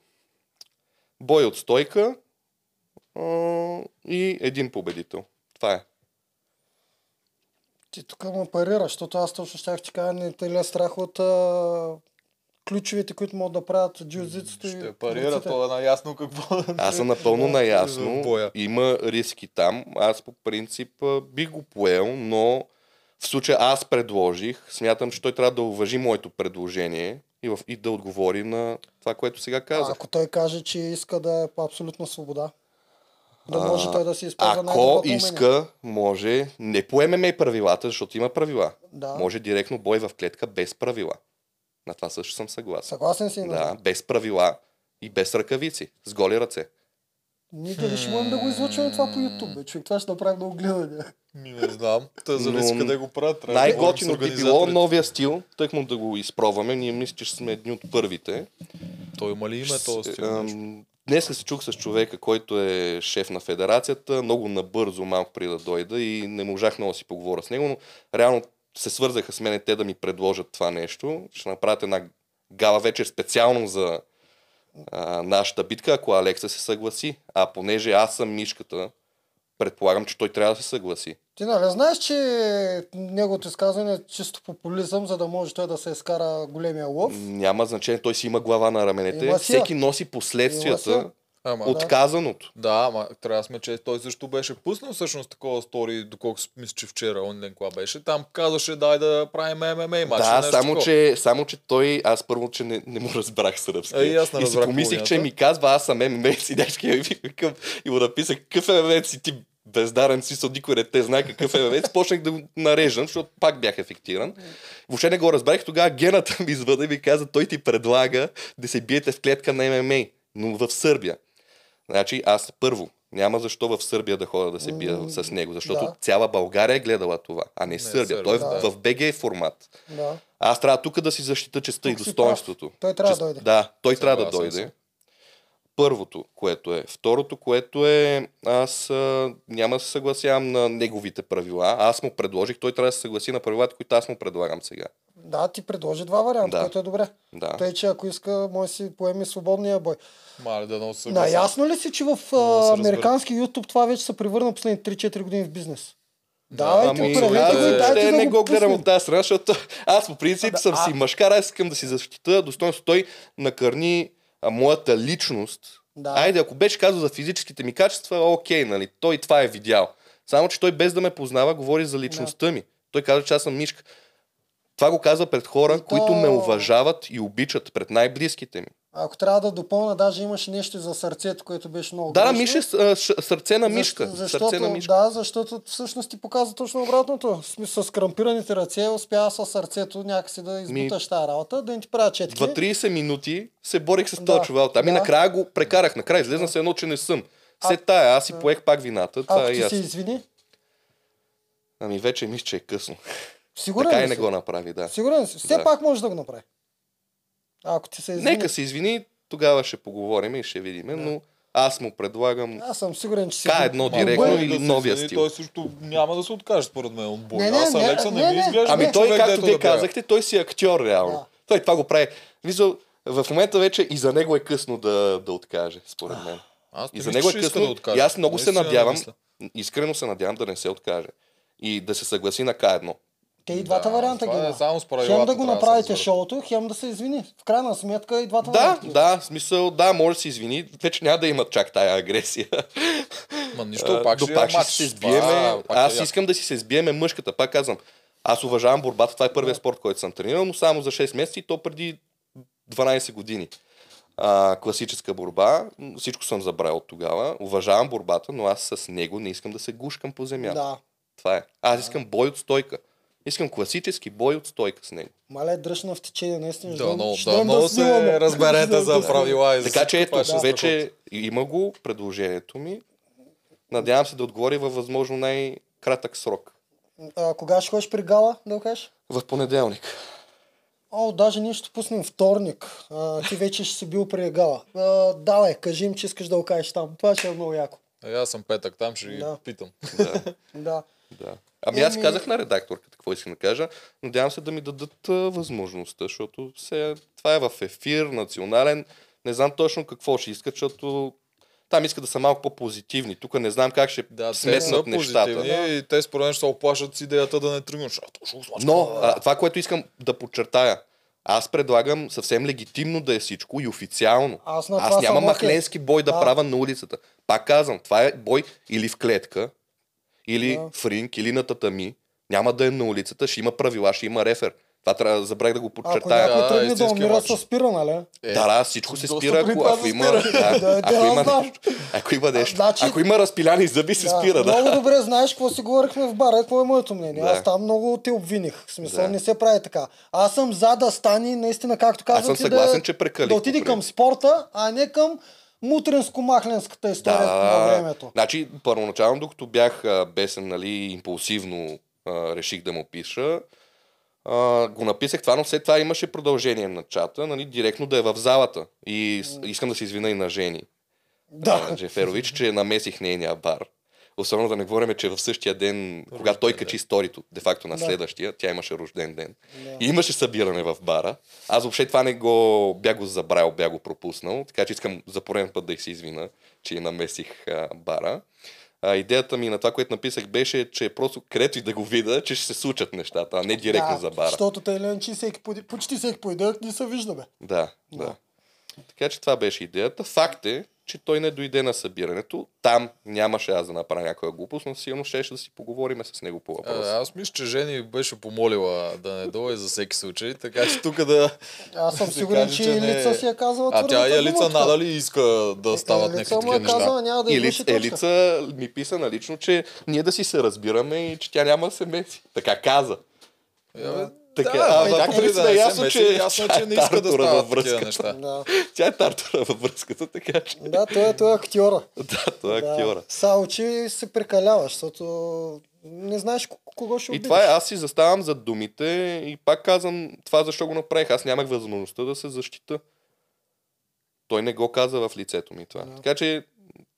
Бой от стойка а, и един победител. Това е. Ти тук ме парираш, защото аз точно щях ти кажа, не те ли е страх от а, ключовете, които могат да правят джиу-джитсото и Ще парира, борците? то е наясно какво да Аз съм напълно наясно. Има риски там. Аз по принцип а, бих го поел, но в случая аз предложих. Смятам, че той трябва да уважи моето предложение и, в, и да отговори на това, което сега А, казах. ако той каже, че иска да е по абсолютна свобода, да може А, той да си използва Ако иска, може, не по ММА правилата, защото има правила. Да. Може директно бой в клетка без правила. На това също съм съгласен. Съгласен си? Да, без правила и без ръкавици, с голи ръце. Ние дали ще можем да го излъчваме това по YouTube, бе? човек. Това ще направи много гледания. Ми не знам. Та зависи Но къде го правят. Да Най-готино би било новия стил, тъкмо да го изпробваме. Ние мисля, че сме едни от първите. Той има ли име този стил? Ам, Днес се чух с човека, който е шеф на федерацията, много набързо, малко преди да дойда и не можах много да си поговоря с него, но реално се свързаха с мен те да ми предложат това нещо. Ще направят една гала вечер специално за а, нашата битка, ако Алекса се съгласи. А понеже аз съм мишката предполагам, че той трябва да се съгласи. Ти нали знаеш, че неговото изказване е чисто популизъм, за да може той да се изкара големия лов? Няма значение, той си има глава на раменете. Всеки носи последствията. Ама, от казаното. Да, ама трябва да сме, че той също беше пуснал всъщност такова стори, доколко мисля, че вчера, он ден кога беше. Там казваше, дай да правим ММА матч. Да, само че, само че той, аз първо, че не, не му разбрах сръбски. Е, и аз не и си помислих, че ми казва, аз съм ММА си дечки, и му написах, какъв ММА си ти бездарен си, никой не те знае какъв е ММА. Почнах да го нареждам, защото пак бях ефектиран. Въобще не го разбрах, тогава гената ми извъда и ми каза, той ти предлага да се биете в клетка на ММА, но в Сърбия. Значи аз първо, няма защо в Сърбия да ходя да се бия М, с него, защото да. цяла България е гледала това, а не, Сърбия. Сърбия, Той е да. в, в БГ формат. Да. Аз трябва тук да си защита честа и достоинството. прав. Той трябва Чест- да дойде. Да, той трябва да дойде. Първото, което е. Второто, което е, аз а, няма да се съгласявам на неговите правила. Аз му предложих, той трябва да се съгласи на правилата, които аз му предлагам сега. Да, ти предложи два варианта, Да. което е добре. Да. Той, че ако иска, може да си поеми свободния бой. Мале да не се Наясно ли си, че в а, да американски YouTube това вече се превърна последните 3-4 години в бизнес? Давайте, Ами, дайте въобще да не го гледам от тази страна, защото аз по принцип Да, съм а- си мъжкар, аз искам да си защита достоинство. Той накърни а, моята личност. Да. Айде, ако беше казал за физическите ми качества, окей, нали, той това е видял. Само, че той без да ме познава, говори за личността ми. Той каза, че аз съм мишка. Това го казва пред хора, И то- които ме уважават и обичат, пред най-близките ми. Ако трябва да допълна, даже имаше нещо за сърцето, което беше много Да, грешно. А, ш- сърце на мишка. Защо- защото, сърце на мишка. Да, защото всъщност ти показва точно обратното. С крампираните ръце успява с сърцето някакси да избуташ тази работа, да не ти правя четки. В 30 минути се борих с Да, този чувал. Там и да. накрая го прекарах. Накрая излезна се едно, че не съм. След тая, аз си поех пак вината. Това Ако е ти се извини, Ами вече мисля, че е късно. Сигурен така и не си? го направи, да. Сигурен си. Все Да. пак може да го направи. Ако ти се извини. Нека се извини, тогава ще поговорим и ще видим, но аз му предлагам Аз съм сигурен, че си... Ка едно директно бой- или да новия стил. Той също няма да се откаже според мен от не, Аз не, Алекса не, не, ми не. изглежда Ами той, човек, както вие да казахте, той си е актьор реално. Да. Той това го прави. Виждал, в момента вече и за него е късно да, да откаже, според мен. Аз И за него е късно. да откаже. и аз много се надявам, искрено се надявам да не се откаже. И да се съгласи на К1. Те и двата Да, варианта ги е има. само с Хем да го да направите разберат. шоуто, хем да се извини. В крайна сметка и двата Да, варианта. да, в смисъл, да, може да се извини. Вече няма да има чак тая агресия. Ма нищо, пак До ще пак ще се сбиеме. Аз искам да си се сбиеме мъжката. Пак казвам, аз уважавам борбата. Това е първият спорт, който съм тренирал, но само за 6 месеца и то преди 12 години. А, класическа борба. Всичко съм забрал от тогава. Уважавам борбата, но аз с него не искам да се гушкам по земята. Да. Това е. Аз искам бой от стойка. Искам класически бой от стойка с него. Мале, дръжна в течение, наистина. Да, но да, много снимаме. се разберете за да правила и за Така че ето, се вече има го предложението ми. Надявам се да отговори във възможно най-кратък срок. А, кога ще ходиш при Гала, да го кажеш? В понеделник. О, даже ние ще пуснем вторник. А, ти вече ще си бил при Гала. А, давай, кажи им, че искаш да го кажеш там. Това ще е много яко. Е, аз съм петък там, ще ги Да. питам. Да, Да. да. Ами аз казах на редакторката какво искам да кажа. Надявам се да ми дадат а, възможността, защото се, това е в ефир, национален. Не знам точно какво ще искат, защото там искат да са малко по-позитивни. Тук не знам как ще Да, те са сметнат нещата. позитивни и те според мен ще се оплашат с идеята да не тръгнеш. Но а, това, което искам да подчертая, аз предлагам съвсем легитимно да е всичко и официално. Аз на аз няма махленски бой да, Да. правя на улицата. Пак казвам, това е бой или в клетка, или Да. в ринг, или на татами. Няма да е на улицата, ще има правила, ще има рефер. Това трябва да забравя да го Ако подчертая. някой Да, тръгне да умира, се спира, нали? Е, Да, да, всичко се спира, ако, ако има, да, Да, ако да, има нещо. Ако има нещо. Значи- Ако има разпиляни зъби, се спира, да. Много добре знаеш какво си говорихме в бара, какво е моето мнение. Да. Аз там много те обвиних. В смисъл Да. не се прави така. Аз съм за да стане наистина, както казвам, съм съгласен, че прекалих да отиде към спорта, а не към мутренско-махленската история на времето. Значи, първоначално, докато бях бесен, нали, импулсивно а, реших да му пиша, а, го написах това, но след това имаше продължение на чата, нали, директно да е в залата. И искам да се извина и на Жени Да. а, Джеферович, че намесих нейния бар. Особено да не говорим, че в същия ден, когато той качи сторито, де факто на следващия, тя имаше рожден ден. Да. И имаше събиране в бара. Аз въобще това не го бях го забравил, бях го пропуснал, така че искам за пореден път да се извина, че намесих а, бара. А, идеята ми на това, което написах, беше, че просто където и да го видя, че ще се случат нещата, а не директно да, за бара. Защото те ленчи всеки, почти всеки поедък ни се виждаме. Да, да, Да. Така че това беше идеята. Факт е, че той не дойде на събирането. Там нямаше аз да направя някоя глупост, но сигурно ще да си поговорим с него по въпроса. аз мисля, че Жени беше помолила да не дойде за всеки случай, така че тук да... Аз съм да сигурен, каже, че, че не е. Елица си е казала А тя Елица думичка. надали иска да стават Елица някакви му такива е казала, неща. няма да Елица. Елица ми писа налично, че ние да си се разбираме и че тя няма да се меси. Така каза. Я, бе, Така, да, а, ама а, както по и принцип да е ясно, че ясно е, че не иска да стават такива връзката. неща. Да, Тя е тартура във връзката, така че. да той, е, той е актьора. Да, той е Да. актьора. Само, че се прекаляваш, защото не знаеш к- кого ще И обидиш. това е, аз си заставам зад думите и пак казвам това защо го направих. Аз нямах възможността да се защита. Той не го каза в лицето ми това. Да. Така че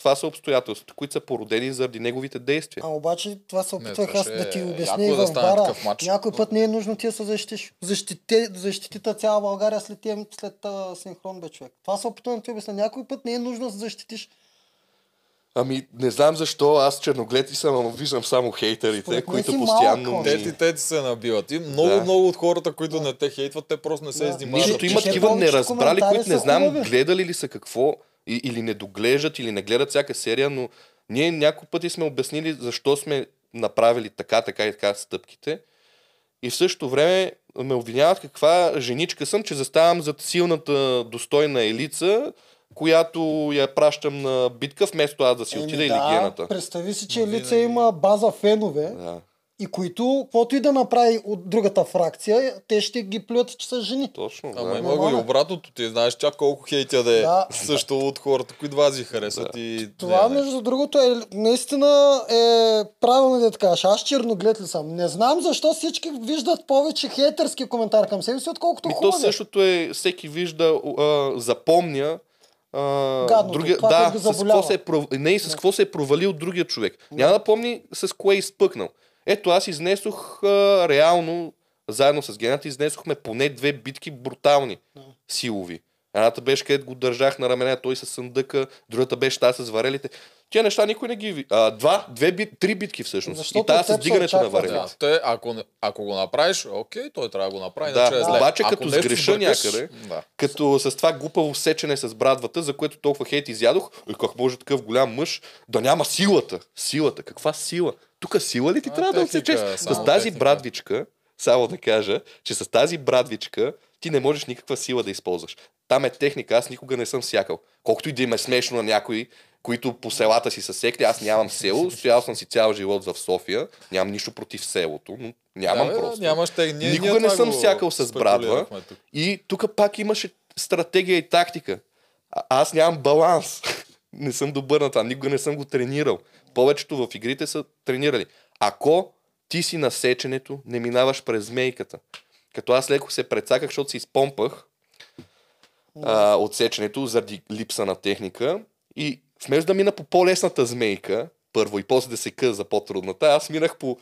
това са обстоятелствата, които са породени заради неговите действия. А обаче това се опитвах аз да ти е обясня и да в бара. Някой път не е нужно ти да се защитиш. Защите, защитита цяла България след, тия, след а, синхрон, бе човек. Това се опитвам да ти обясня. Някой път не е нужно да се защитиш. Ами, не знам защо, аз черноглед и съм, ама виждам само хейтерите, Според които постоянно малък, ми... Те ти, те ти се набиват. И много, Да. много от хората, които не те хейтват, те просто не се Да. занимават. Нищото че има такива неразбрали, които не знам гледали ли са какво или не доглеждат, или не гледат всяка серия, но ние няколко пъти сме обяснили защо сме направили така, така и така стъпките. И в същото време ме обвиняват каква женичка съм, че заставам зад силната, достойна елица, която я пращам на битка, вместо аз да си отида или гената. представи си, че Но Лица винаги- има база фенове Да, и които, каквото и да направи от другата фракция, те ще ги плюят, че са жени. точно. Ама да. има го и Нормално. обратното. Ти знаеш чак колко хейтя да е Да. също от хората, които вас харесват. И... Това, не, не. между другото, е, наистина е правилно да така. Аз черноглед ли съм? Не знам защо всички виждат повече хейтърски коментар към себе си, отколкото Ми то хубави. същото е, всеки вижда, а, запомня а, Гадното, другия, това, да, го с какво се е, не и с какво се е провалил другия човек. Няма да помни с кое е изпъкнал. Ето аз изнесох а, реално, заедно с гената, изнесохме поне две битки брутални, силови. Едната беше където го държах на рамене, той с съндъка, другата беше тази с варелите. Тия неща никой не ги ви. А, два, две, бит, три битки всъщност. Защото и тази с дигането на варелите. Да, те, ако, ако го направиш, окей, той трябва да го направи, Да, иначе е зле. обаче Ако като сгреша сбъркаш, някъде, Да. Като с това глупаво сечене с брадвата, за което толкова хейт изядох, и как може такъв голям мъж да няма силата. Силата. Каква сила? Тук сила ли ти А, трябва да техника, отсечеш? С тази техника. брадвичка, само да кажа, че с тази брадвичка ти не можеш никаква сила да използваш. Там е техника, аз никога не съм сякал. Колкото и да им е смешно на някои, които по селата си са секли, аз нямам село, стоял съм си цял живот в София, нямам нищо против селото, но нямам да, просто. Нямаш те, ние, Никога ние не съм сякал с брадва. тук. И тук пак имаше стратегия и тактика. А, аз нямам баланс. не съм добър на това. Никога не съм го тренирал. Повечето в игрите са тренирали. Ако ти си на сеченето, не минаваш през змейката. Като аз леко се прецаках, защото се изпомпах а, от сеченето заради липса на техника. И вместо да мина по по-лесната змейка, първо и после да се къ за по-трудната, аз минах по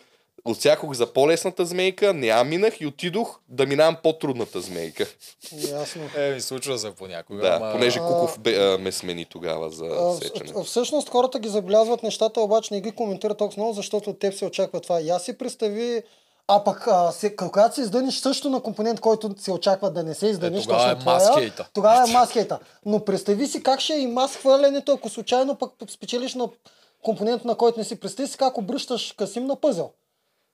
Отсякох за по-лесната змейка, не я минах и отидох да минавам по-трудната змейка. Ясно. Е, ми случва се понякога. Да, ама... понеже Куков бе, а, ме смени тогава за А, сечене. в- Всъщност хората ги забелязват нещата, обаче не ги коментират толкова много, защото от теб се очаква това. Аз си представи, а пък а, се, когато се издъниш също на компонент, който се очаква да не се издъниш, Е, тогава точно е твоя, маскейта. Тогава е маскейта. Но представи си как ще е и мас хвърлянето, ако случайно пък спечелиш на компонент, на който не си. Представи си как обръщаш Касим на пъзел.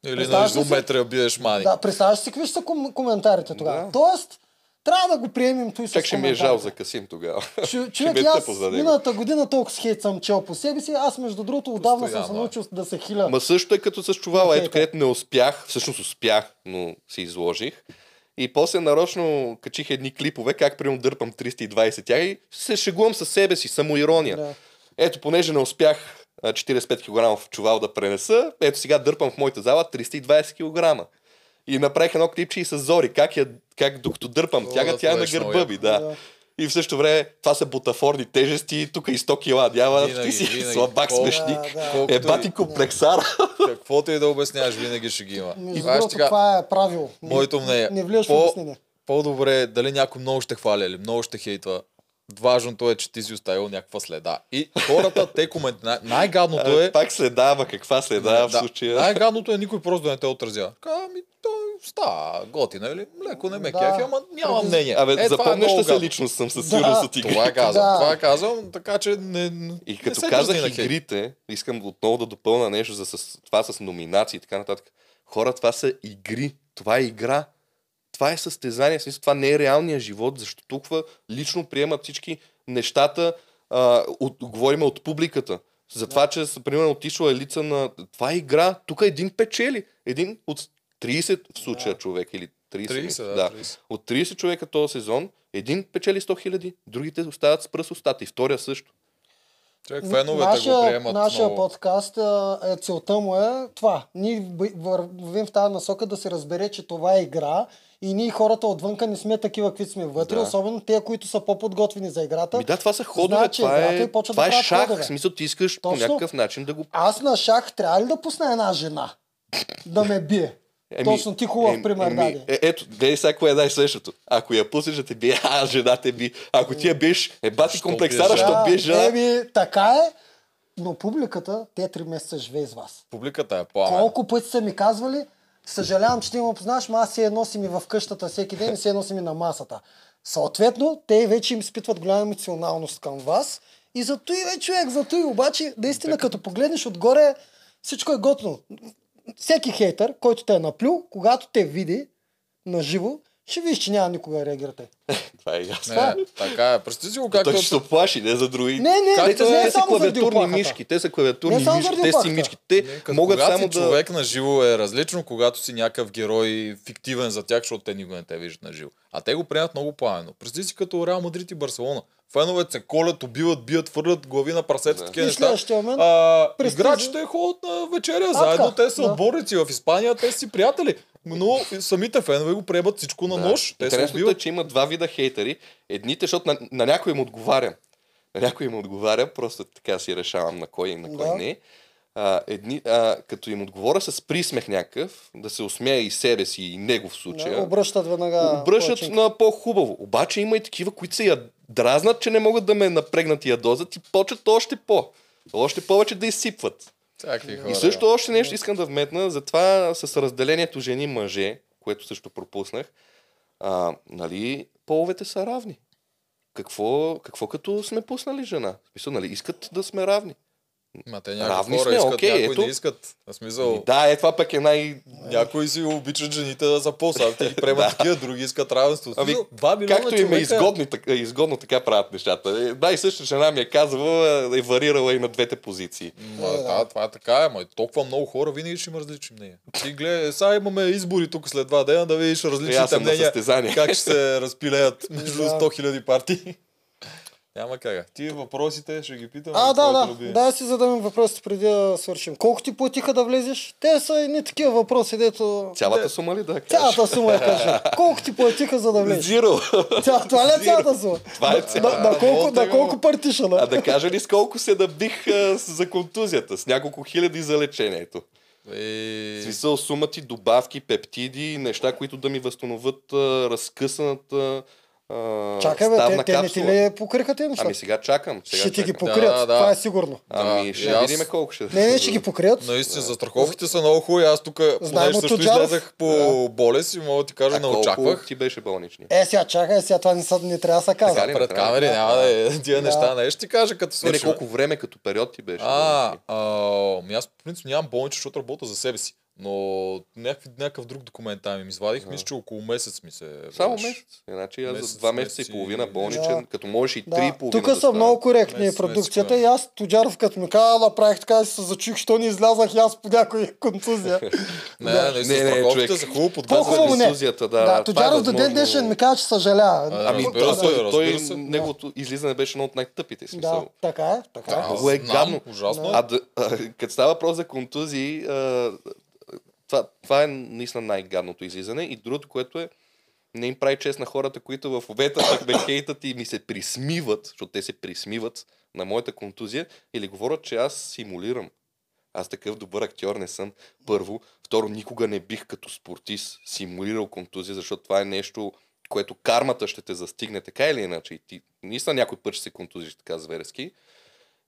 Или на Представяш ли си? изометрия биеш мани. Да, представяш си какви ще са ком- коментарите тогава. Да. Тоест, трябва да го приемем той с Чак ще ми е жал за Касим тогава. Чу, човек, аз миналата година толкова с хейт съм чел по себе си. Аз, между другото, отдавна съм се Постоянно научил да се хиля. Ма също е като с чувала, ето където не успях, всъщност успях, но си изложих. И после нарочно качих едни клипове, как примерно дърпам 320 тя и се шегувам със себе си, самоирония. Да. Ето, понеже не успях а, 45 кг в чувал да пренеса, ето сега дърпам в моята зала 320 кг. И направих едно клипче и с Зори, как, я, как докато дърпам тяга, да, тя е на гърба ми, да. Да. И в същото време това са бутафорни тежести, тук и 100 кила, няма, Винаги, ти си винаги. слабак Колко- смешник. Да, да. Е, и- бати комплексара. Каквото и да обясняваш, винаги ще ги има. Между Аз другото, кажа, това е правило. Не- Моето мнение. Не влияш в По- обяснение. По-добре е дали някой много ще хваля или много ще хейтва. Важното е, че ти си оставил някаква следа. И хората, те коментират. Най-гадното е... Пак следа, ама каква следа в Да. случая? Най-гадното е никой просто да не те отразява. Така, ами, той става готина, или леко не ме Да. кефи, ама няма мнение. Абе, е, е запомняща се личност съм със Да. сигурност от игри. Това казвам, Да. това казвам, така че не, не И не като се казах игрите, искам отново да допълна нещо за с, това с номинации и така нататък. Хора, това са игри. Това е игра. Това е състезание. Смисъл, това не е реалния живот, защото толкова лично приемат всички нещата. А, от, говорим от публиката. За това, че са, примерно, отишла е лица на... Това е игра. Тук един печели. Един от 30 в случая Да. човек или 30. 30, мисля, да, 30. От 30 човека този сезон, един печели 100 хиляди, другите остават с пръст устата и втория също. Човек, феновете го приемат нашия много. подкаст е, целта му е това. Ние вървим в тази насока да се разбере, че това е игра и ние хората отвънка не сме такива, каквито сме вътре, Да. особено те, които са по-подготвени за играта. Ми да, това са ходове, знаят, че това играта е, това да е шах. ходове. В смисъл, ти искаш по Точно. някакъв начин да го... Аз на шах трябва ли да пусна една жена да ме бие? Точно ти хубав пример даде. Е, ето, гледай сега кое е най-същото. Ако я пуснеш да те бие, а, жена те би. Ако ти я биеш, е бати комплексара, що биеш жена. Еми, така е, но публиката, те три месеца живее с вас. Публиката е пламен. Колко пъти са ми казвали, съжалявам, че ти ме познаваш, но аз си я носи ми в къщата всеки ден и си я носи ми на масата. Съответно, те вече им изпитват голяма емоционалност към вас и зато и бе, човек, зато и обаче, наистина, като погледнеш отгоре, всичко е готино. Всеки хейтър, който те е наплюл, когато те види на живо, ще видиш, че няма никога да реагирате. Това е ясно. Не, така е. Представи си го както... Той ще се оплаши, не за други. Не, не, Как не, те, не е те са само клавиатурни мишки, те са клавиатурни Не само мишки, те си мишки. Те Не, могат когато само си да... човек на живо е различно, когато си някакъв герой фиктивен за тях, защото те никога не те виждат на живо. А те го приемат много пламенно. Представи си като Реал Мадрид и Барселона. Феновете се колят, убиват, бият, хвърлят глави на прасета, Да. такива неща. момент А, престижа. играчите ходят на вечеря А, заедно, те са да. отборници в Испания, те са си приятели. Но самите фенове го приемат всичко на нож. Те се Интересното е, че има два вида хейтери. Едните, защото на, на някой им отговаря. На някой им отговаря, просто така си решавам на кой и на кой Да. не. А, едни, а, като им отговоря с присмех някакъв, да се усмее и себе си, и него в случая. да, обръщат веднага. обръщат на по-хубаво. Обаче има и такива, които се я дразнат, че не могат да ме напрегнат и ядозат и почват още по. Още повече да изсипват. Всякакви хора. И също още нещо искам да вметна, за това с разделението жени-мъже, което също пропуснах, а, нали, половете са равни. Какво, какво като сме пуснали жена? Смисъл, нали, искат да сме равни. Ма те някои Равни хора сме, искат, окей, някои ето. не искат. В смисъл, И да, е това пък е най... някои си обичат жените да са по-слабите и приемат Да. такива, други искат равенство. Ами, Както им е изгодно, така, изгодно, така правят нещата. Е, Една и съща жена ми е казвала, е варирала и на двете позиции. Ма, Е, да. да, това е така, ама и толкова много хора винаги ще има различни мнения. Ти гледай, сега имаме избори тук след два дена да видиш различните на мнения, как ще се разпилеят между Да. 100 000 партии. Няма как. Ти въпросите ще ги питам. А, да, да. любими. Да, си задам въпросите преди да свършим. Колко ти платиха да влезеш? Те са едни такива въпроси, дето... Цялата сума ли да кажеш? Цялата сума я кажа. Колко ти платиха за да влезеш? Зиро. Ця, това ли е цялата сума? Това е На, цялата. на, колко, на колко партиша? А да кажа ли с колко се набих а, за контузията? С няколко хиляди за лечението. Е, смисъл сума ти добавки, пептиди, неща, които да ми възстановят а, разкъсаната а, Чакай бе, те, те не ти ли покриха тези неща? Ами сега чакам. Сега ще ти ги покрият, Да, да. това е сигурно. Ами Да, ще и аз- видим колко ще. Не, не, ще ги покрият. Наистина, застраховките са много хубави. Аз тук, понеже също Тоджаров. излезах по болест и мога да ти кажа, А не колко очаквах. ти беше болнични? Е, сега чакай, сега това не, са, не трябва да се казва. Ли? Пред камери няма да е тия Да. неща. Не ще ти кажа като Не, не, свършим. колко време като период ти беше? А, болнични? ами аз по принцип нямам болничен, защото работя за себе си. Но някакви, някакъв друг документ там им извадих. Мисля, че около месец ми се... Само беше. месец. Иначе аз за два месеца и и- половина болничен, Да. като можеш и три и Да, половина тук да са стане. много коректни Месец, продукцията месец, и аз, Тоджаров, като ми каза, направих така и се зачух, що не излязах и аз по някой контузия. Не, Да. не, Не, не, не, човек. са хубаво. По-хубаво не. контузията, да. Да, това е Тоджаров до ден днешен ми каза, че съжалява. Ами, той, неговото излизане беше едно от най-тъпите Да, смисъл. така е, така е. Много е гадно. Ужасно. А, като става въпрос за контузии, това, това е наистина най-гадното излизане. И другото, което е, не им прави чест на хората, които в момента пък ме хейтат и ми се присмиват, защото те се присмиват на моята контузия или говорят, че аз симулирам. Аз такъв добър актьор не съм. Първо. Второ, никога не бих като спортист симулирал контузия, защото това е нещо което кармата ще те застигне така или иначе. И ти наистина някой път ще се контузиш така зверски.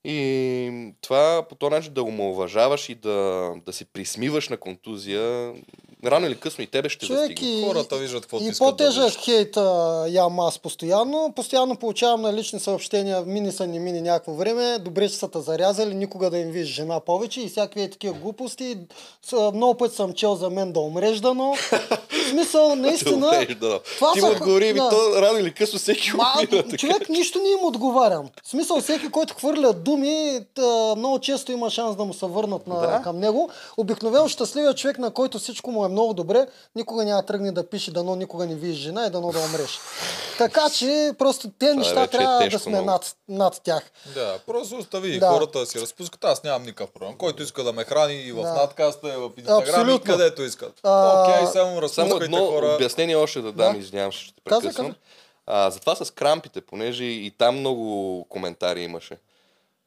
И това по този начин да омалважаваш и да, да се присмиваш на контузия, рано или късно и тебе ще Човек застигне. и, Хората виждат какво и по-тежък да хейт а, ям аз постоянно. Постоянно получавам на лични съобщения, мини са не мини някакво време, добре, че са те зарязали, никога да им видиш жена повече и всякакви е такива глупости. С, много пъти съм чел за мен да умреш дано. В смисъл, наистина... Това Ти са му отговори, да. то рано или късно всеки Ма, умира. човек, нищо не им отговарям. В смисъл, всеки, който хвърля думи, много често има шанс да му се върнат на, Да. към него. Обикновено щастливият човек, на който всичко му е много добре, никога няма да тръгне да пише, дано никога не видиш жена и дано да умреш. Така че, просто те неща вече е трябва да тежко сме много. над, над тях. Да, просто остави Да. хората да си разпускат. Аз нямам никакъв проблем. Който иска да ме храни и в Да. надкаста, и в инстаграм, и където искат. А, Окей, само Само разпускайте едно хора. обяснение още да дам, Да. извинявам се, ще те прекъсвам. А, за това с крампите, понеже и там много коментари имаше.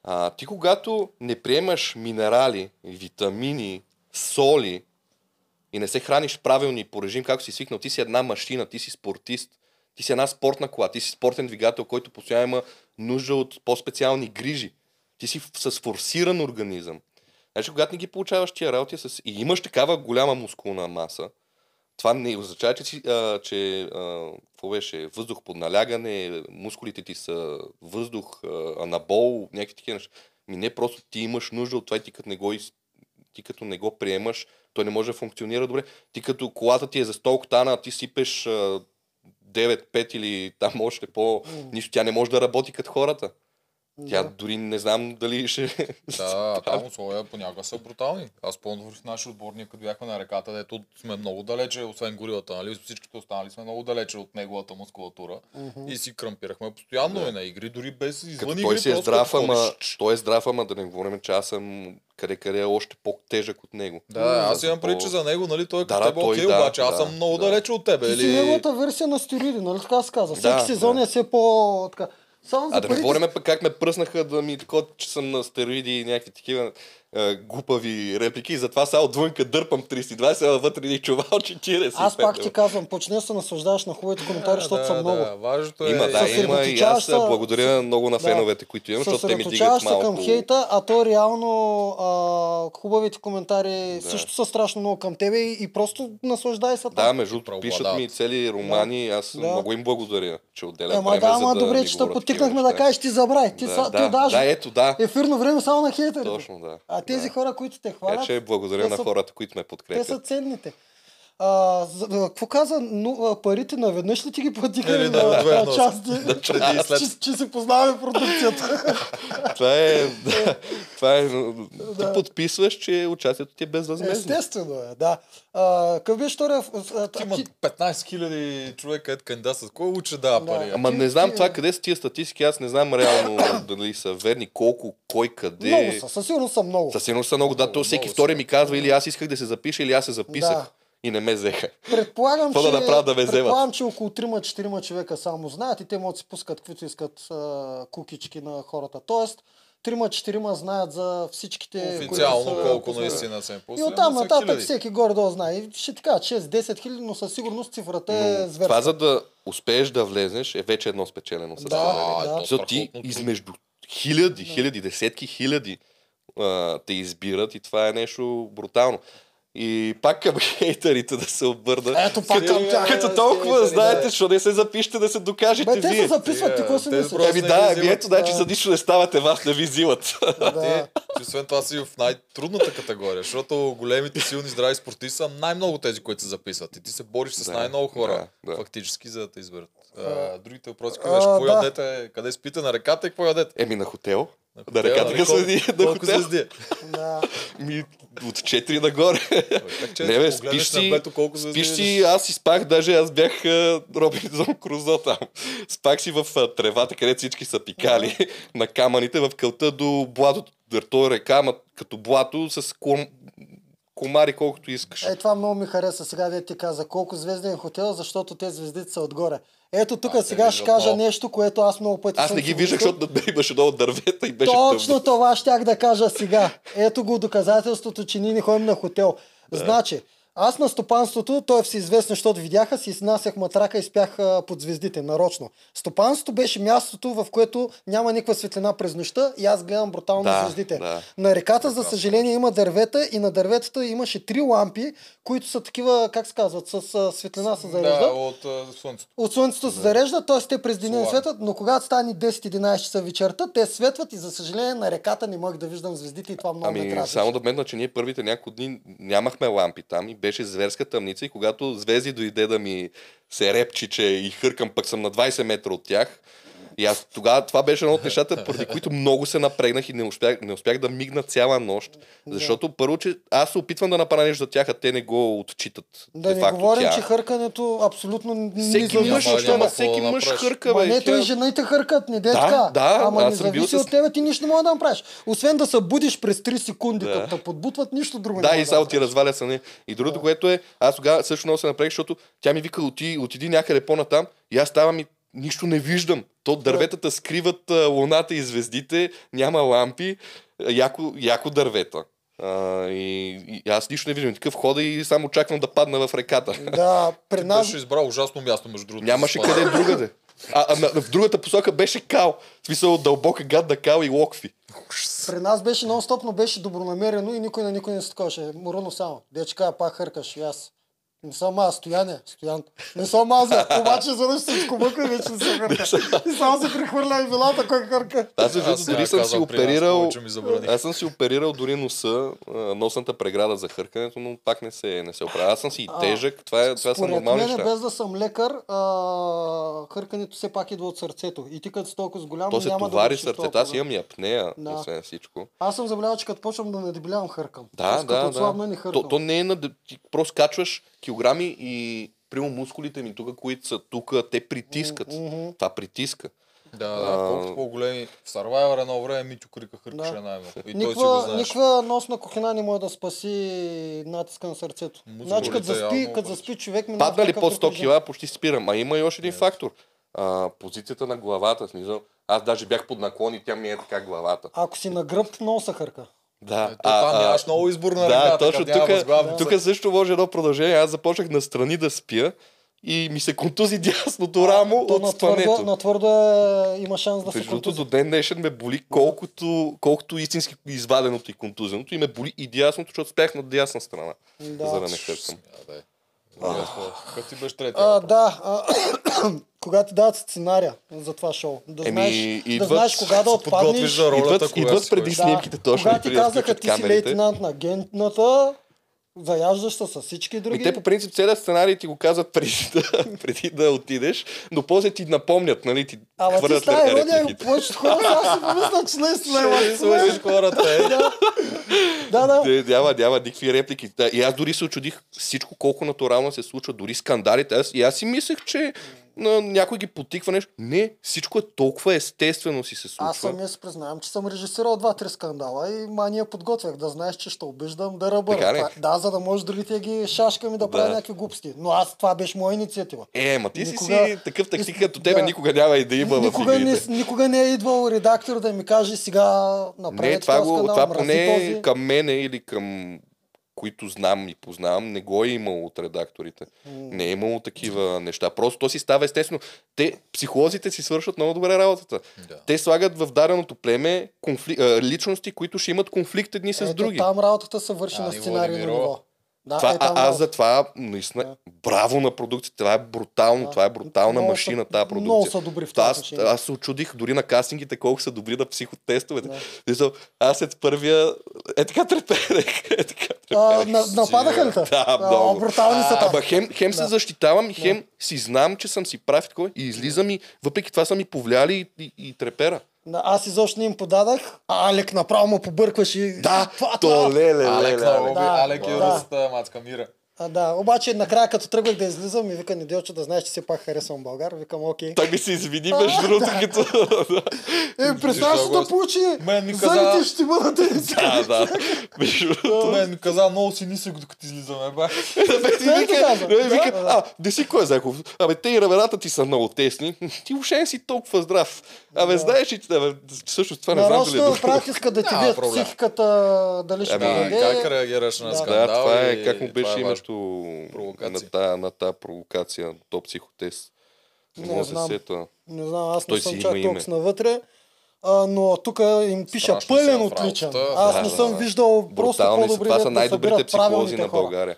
А, ти когато не приемаш минерали, витамини, соли и не се храниш правилно и по режим, както си свикнал, ти си една машина, ти си спортист, ти си една спортна кола, ти си спортен двигател, който постоянно има нужда от по-специални грижи. Ти си с форсиран организъм. Значи, когато не ги получаваш тия работи с... и имаш такава голяма мускулна маса, това не означава, че, а, че а, какво беше, въздух под налягане, мускулите ти са въздух, а, анабол, някакви такива неща. Ми не, просто ти имаш нужда от това и ти като не го, ти като не го приемаш, той не може да функционира добре. Ти като колата ти е за 100 октана, ти сипеш а, 9-5 или там още по... Нищо, тя не може да работи като хората. Тя Да. дори не знам дали ще... Да, там условия понякога са брутални. Аз помня в нашия отбор, ние като бяхме на реката, дето сме много далече, освен горилата, нали? Всичките останали сме много далече от неговата мускулатура. И си кръмпирахме постоянно и на игри, дори без Като извън той игри. си е здрав, ама той е здрав, ама да не говорим, че аз съм къде-къде е още по-тежък от него. Да, аз За имам по- преди, че за него, нали, той е Да, като да, тебе той окей, да, обаче аз да, съм много да. далече от тебе. Ти си Или... неговата версия на стероиди, нали така се казва? Всеки Да, сезон да. е все по... Така. Само за А да не говорим пък как ме пръснаха да ми такова, че съм на стероиди и някакви такива е, глупави реплики. И затова сега отвънка дърпам 320, а вътре ни чувал 40. Аз пак ти казвам, почни да се наслаждаваш на хубавите коментари, защото са много. Да, важното е... Има, да, има и аз благодаря много на Да. феновете, които имам, защото те ми дигат малко. към хейта, а то реално а, хубавите коментари Да. също са страшно много към тебе и, и просто наслаждай се Да, там. между другото, пишат ми цели романи, аз Да. много им благодаря, че отделят Ама време, да, ама да добре, че те потикнахме да кажеш ти забравяй. Ти, Да, да, да, ето, да. ефирно време само на хейтерите. Точно, да. А тези да. хора, които те Така хвалят, че благодаря те на са- хората, които ме те са подкрепят. ценните. А, за, а, какво каза? Но, а, парите наведнъж ли ти ги платиха Или или да, на, на отведнъж. части? Преди и след. че, че си познаваме продукцията. Това е, да, това е, ти подписваш, че участието ти е безвъзмезно. Естествено е, да. А, какъв беше втория? Ти има ти- 15 000 човека ед кандидатстват. Кой учи да Да. пари? Ама Ти- не знам ти- това къде са тия статистики, аз не знам реално дали са верни, колко, кой, къде. Много са, със сигурност са много. Със сигурност са много, да, то всеки втори ми казва или аз исках да се запиша, или аз се записах. И не ме взеха. Предполагам, Какво че, да направят да ме предполагам, че около 3-4 човека само знаят и те могат да си пускат каквито искат а, кукички на хората. Тоест, 3-4 знаят за всичките. Официално които са колко пуснали. наистина са им И пуснали. оттам ама са нататък хиляди. всеки горе-долу знае. И Ще ти кажа 6-10 хиляди, но със сигурност цифрата е Но зверска. това за да успееш да влезнеш е вече едно спечелено състезание. Да, да. то Защото ти измежду хиляди, хиляди, десетки хиляди а, те избират и това е нещо брутално. И пак към хейтерите да се обърна. Ето пак като, към тях. като толкова знаете, да. защо не се запишете да се докажете Бе, те вие. се записват, ти какво си мислиш? не да, взимат, ето, значи да. за нищо не ставате, вас не ви взимат. Да. ти, освен това си в най-трудната категория, защото големите, силни, здрави спортисти са най-много тези, които се записват. И ти се бориш с Да, най-много хора, да, да. фактически, за да те изберат. А, другите въпроси, А, какво какво да. ядете, къде спите на реката и какво ядете? Еми на хотел. На Да реката нали, колко- ни на хотел. е? Ми, от 4 нагоре. Не бе, спиш звезди спиш виждаш. аз си спах, даже аз бях Робинзон Крузо там. Спах си в тревата, където всички са пикали на камъните в кълта до блатото. То е река, ама като блато с ком... комари колкото искаш. Е, това много ми хареса сега, де ти каза колко звезден хотел, защото те звездите са отгоре. Ето тук А, сега ще кажа много. нещо, което аз много пъти Аз не ги виждах, защото над мен имаше много дървета и беше Точно тъмно. това щях да кажа сега. Ето го доказателството, че ние не ходим на хотел. Значи, Аз на стопанството, той е всеизвестно, защото видяха, си изнасях матрака и спях а, под звездите, нарочно. Стопанството беше мястото, в което няма никаква светлина през нощта и аз гледам брутално Да, звездите. да. На реката, за съжаление, има дървета и на дърветата имаше три лампи, които са такива, как се казват, с а, светлина се зареждат. Да, от а, слънцето. От слънцето се зарежда, т.е. те през деня светват, но когато стане 10-11 часа вечерта, те светват и за съжаление на реката не мога да виждам звездите и това много ме Ами, дразни. само да метна, че ние първите няколко дни нямахме лампи там и беше зверска тъмница и когато звезди дойде да ми се репчиче и хъркам, пък съм на 20 метра от тях, и аз тогава това беше едно от нещата, поради които много се напрегнах и не успях, не успях да мигна цяла нощ. Защото първо, че аз се опитвам да направя нещо за тях, а те не го отчитат. Да не говорим, тях. че хъркането абсолютно Всеки независимо мъж, няма ама всеки да мъж хърка, бе. не, той жените хъркат, не де Да, така. да, Ама бил независи с- от тебе, ти нищо не можеш да направиш. Освен да се будиш през 3 секунди, Да. като те подбутват, нищо друго Да, не и само да ти разваля съня. И другото, което е, аз тогава също много се напрегах, защото тя ми вика, оти, отиди някъде по-натам и аз ставам и нищо не виждам. То дърветата скриват а, луната и звездите, няма лампи, яко, яко дървета. А, и, и, аз нищо не виждам. Такъв хода и само очаквам да падна в реката. Да, при нас Беше избрал ужасно място, между другото. Нямаше къде другаде. А, а в другата посока беше кал. В смисъл дълбока гадна кал и локви. При нас беше нон-стоп, но беше добронамерено и никой на никой не се таковаше. Муруно само. Дече кажа, пак хъркаш и аз. Не съм аз, Стояне, Стоян. Не съм аз, обаче изведнъж се скумъка и вече не се хърка. И само се прехвърля и вилата, кой хърка. Аз другото, дори съм си оперирал. Аз съм си оперирал дори носа, носната преграда за хъркането, но пак не се, не се оправя. Аз съм си и А, тежък, това, е, това са нормални неща. без да съм лекар, а, хъркането все пак идва от сърцето. И ти като си толкова с голям, То се няма товари да сърцето. Аз имам и апнея, Да. освен всичко. Аз съм забелязал, че като почвам да надебелявам, хъркам. Да, да, да. То, то не е на... Ти просто качваш килограми и прямо мускулите ми тук, които са тук, те притискат. Мгм. Това притиска. Да, А, да, колкото по-големи. В Survivor едно време Митю Крика хъркаше Да. най-много. И той си го знаеш. никаква носна кухина не може да спаси натиска на сърцето. Мускулите Значи като заспи, като заспи човек минава Падна ли друг 100 режим. кила, почти спирам. А има и още един фактор. А, позицията на главата. Смисъл, аз даже бях под наклон и тя ми е така главата. Ако си на гръб, много се хърка. Да. Ето, там нямаш много избор на да, ръката, точно тук, тук също може едно продължение. Аз започнах настрани да спя и ми се контузи дясното рамо То от на твърдо, на твърдо е, има шанс да се Между другото, контузи. до ден днешен ме боли колкото, колкото истински изваденото и контузеното и ме боли и дясното, защото спях на дясна страна, Да. за да не хъркам. Да, да. Като ти беше трети. А, да, а, когато ти дадат сценария за това шоу, да, Еми, знаеш, да знаеш кога да отпаднеш. за ролята, Идват, преди снимките точно Когато ти казаха, ти си лейтенант на агентната, заяждаш се с всички други. И те по принцип целият сценарий ти го казват преди да, преди да отидеш, но после ти напомнят, нали, ти Ама ти хвърлят с тази ирония, повечето хора сега си помислят, че наистина Ще слушаш хората, е. Да, да. Няма, няма никакви реплики. Да, И аз дори се очудих всичко колко натурално се случва, дори скандалите. Аз, и аз си мислех, че на някой ги потиква нещо. Не, всичко е толкова естествено си се случва. Аз самия си признавам, че съм режисирал два-три скандала и мания подготвях. Да знаеш, че ще обиждам да ръбъра. Това- Да, за да може другите ги шашкам и да правя Да. някакви глупости. Но аз това беше моя инициатива. Е, ма ти Никога- си си такъв тактик като тебе, Да. никога няма и да има в Никога не, игрите. никога не е идвал редактор да ми каже сега направете Не, това, този го, скандал, това поне този. към мене или към които знам и познавам, не го е имало от редакторите. Не е имало такива неща. Просто то си става естествено. Те, психолозите си свършат много добре работата. Да. Те слагат в даденото племе конфли... личности, които ще имат конфликт едни с Ето, други. там работата се върши А, на Ривиро. ниво. Да, Това, е, там а, аз за това, наистина, браво на продукцията. Това е брутално, Да. това е брутална Много машина, са- тази продукция. много са добри в това аз, аз се очудих дори на кастингите колко са добри на психотестовете. Да. Аз след първия, е така треперех, е така А, треперех. на, нападаха ли те? Да, А, много. брутални са. Ама хем, хем се Да. защитавам, хем си знам, че съм си прав и излизам и въпреки това са ми повлияли и, и, и трепера. Да, аз изобщо не им подадах, а Алек направо му побъркваш и... Да, това, то това. леле, Алек, леле, леле. Да, Алек и да. руската мацка Мира. А, да, обаче накрая като тръгвах да излизам ми вика Неделчо да знаеш, че все пак харесвам Българ. Викам, окей. Той ми се извини между другото, като... Е, представяш да получи, Мен ми каза- ще бъдат да, да. Между. Мен ми каза, много си нисък, докато излизаме. Ти Той вика, а, не си кой колко. Абе, те и рамената ти са много тесни. Ти въобще не си толкова здрав. Абе, знаеш ли, всъщност това не знам дали е добро. правят искат да ти проблем. психиката, дали ще Ами, Да, даде. как реагираш на Да. скандал Да, това е, и как му това беше е името. Провокация. на тази на та провокация, то психотест? Не, Не знам. сета. Не знам, аз Той не съм чак име. толкова навътре. А, но тук им пиша Страшни пълен в отличен. работата. Аз Да, не да, съм да. виждал просто по-добри Това са да най-добрите психолози на. България.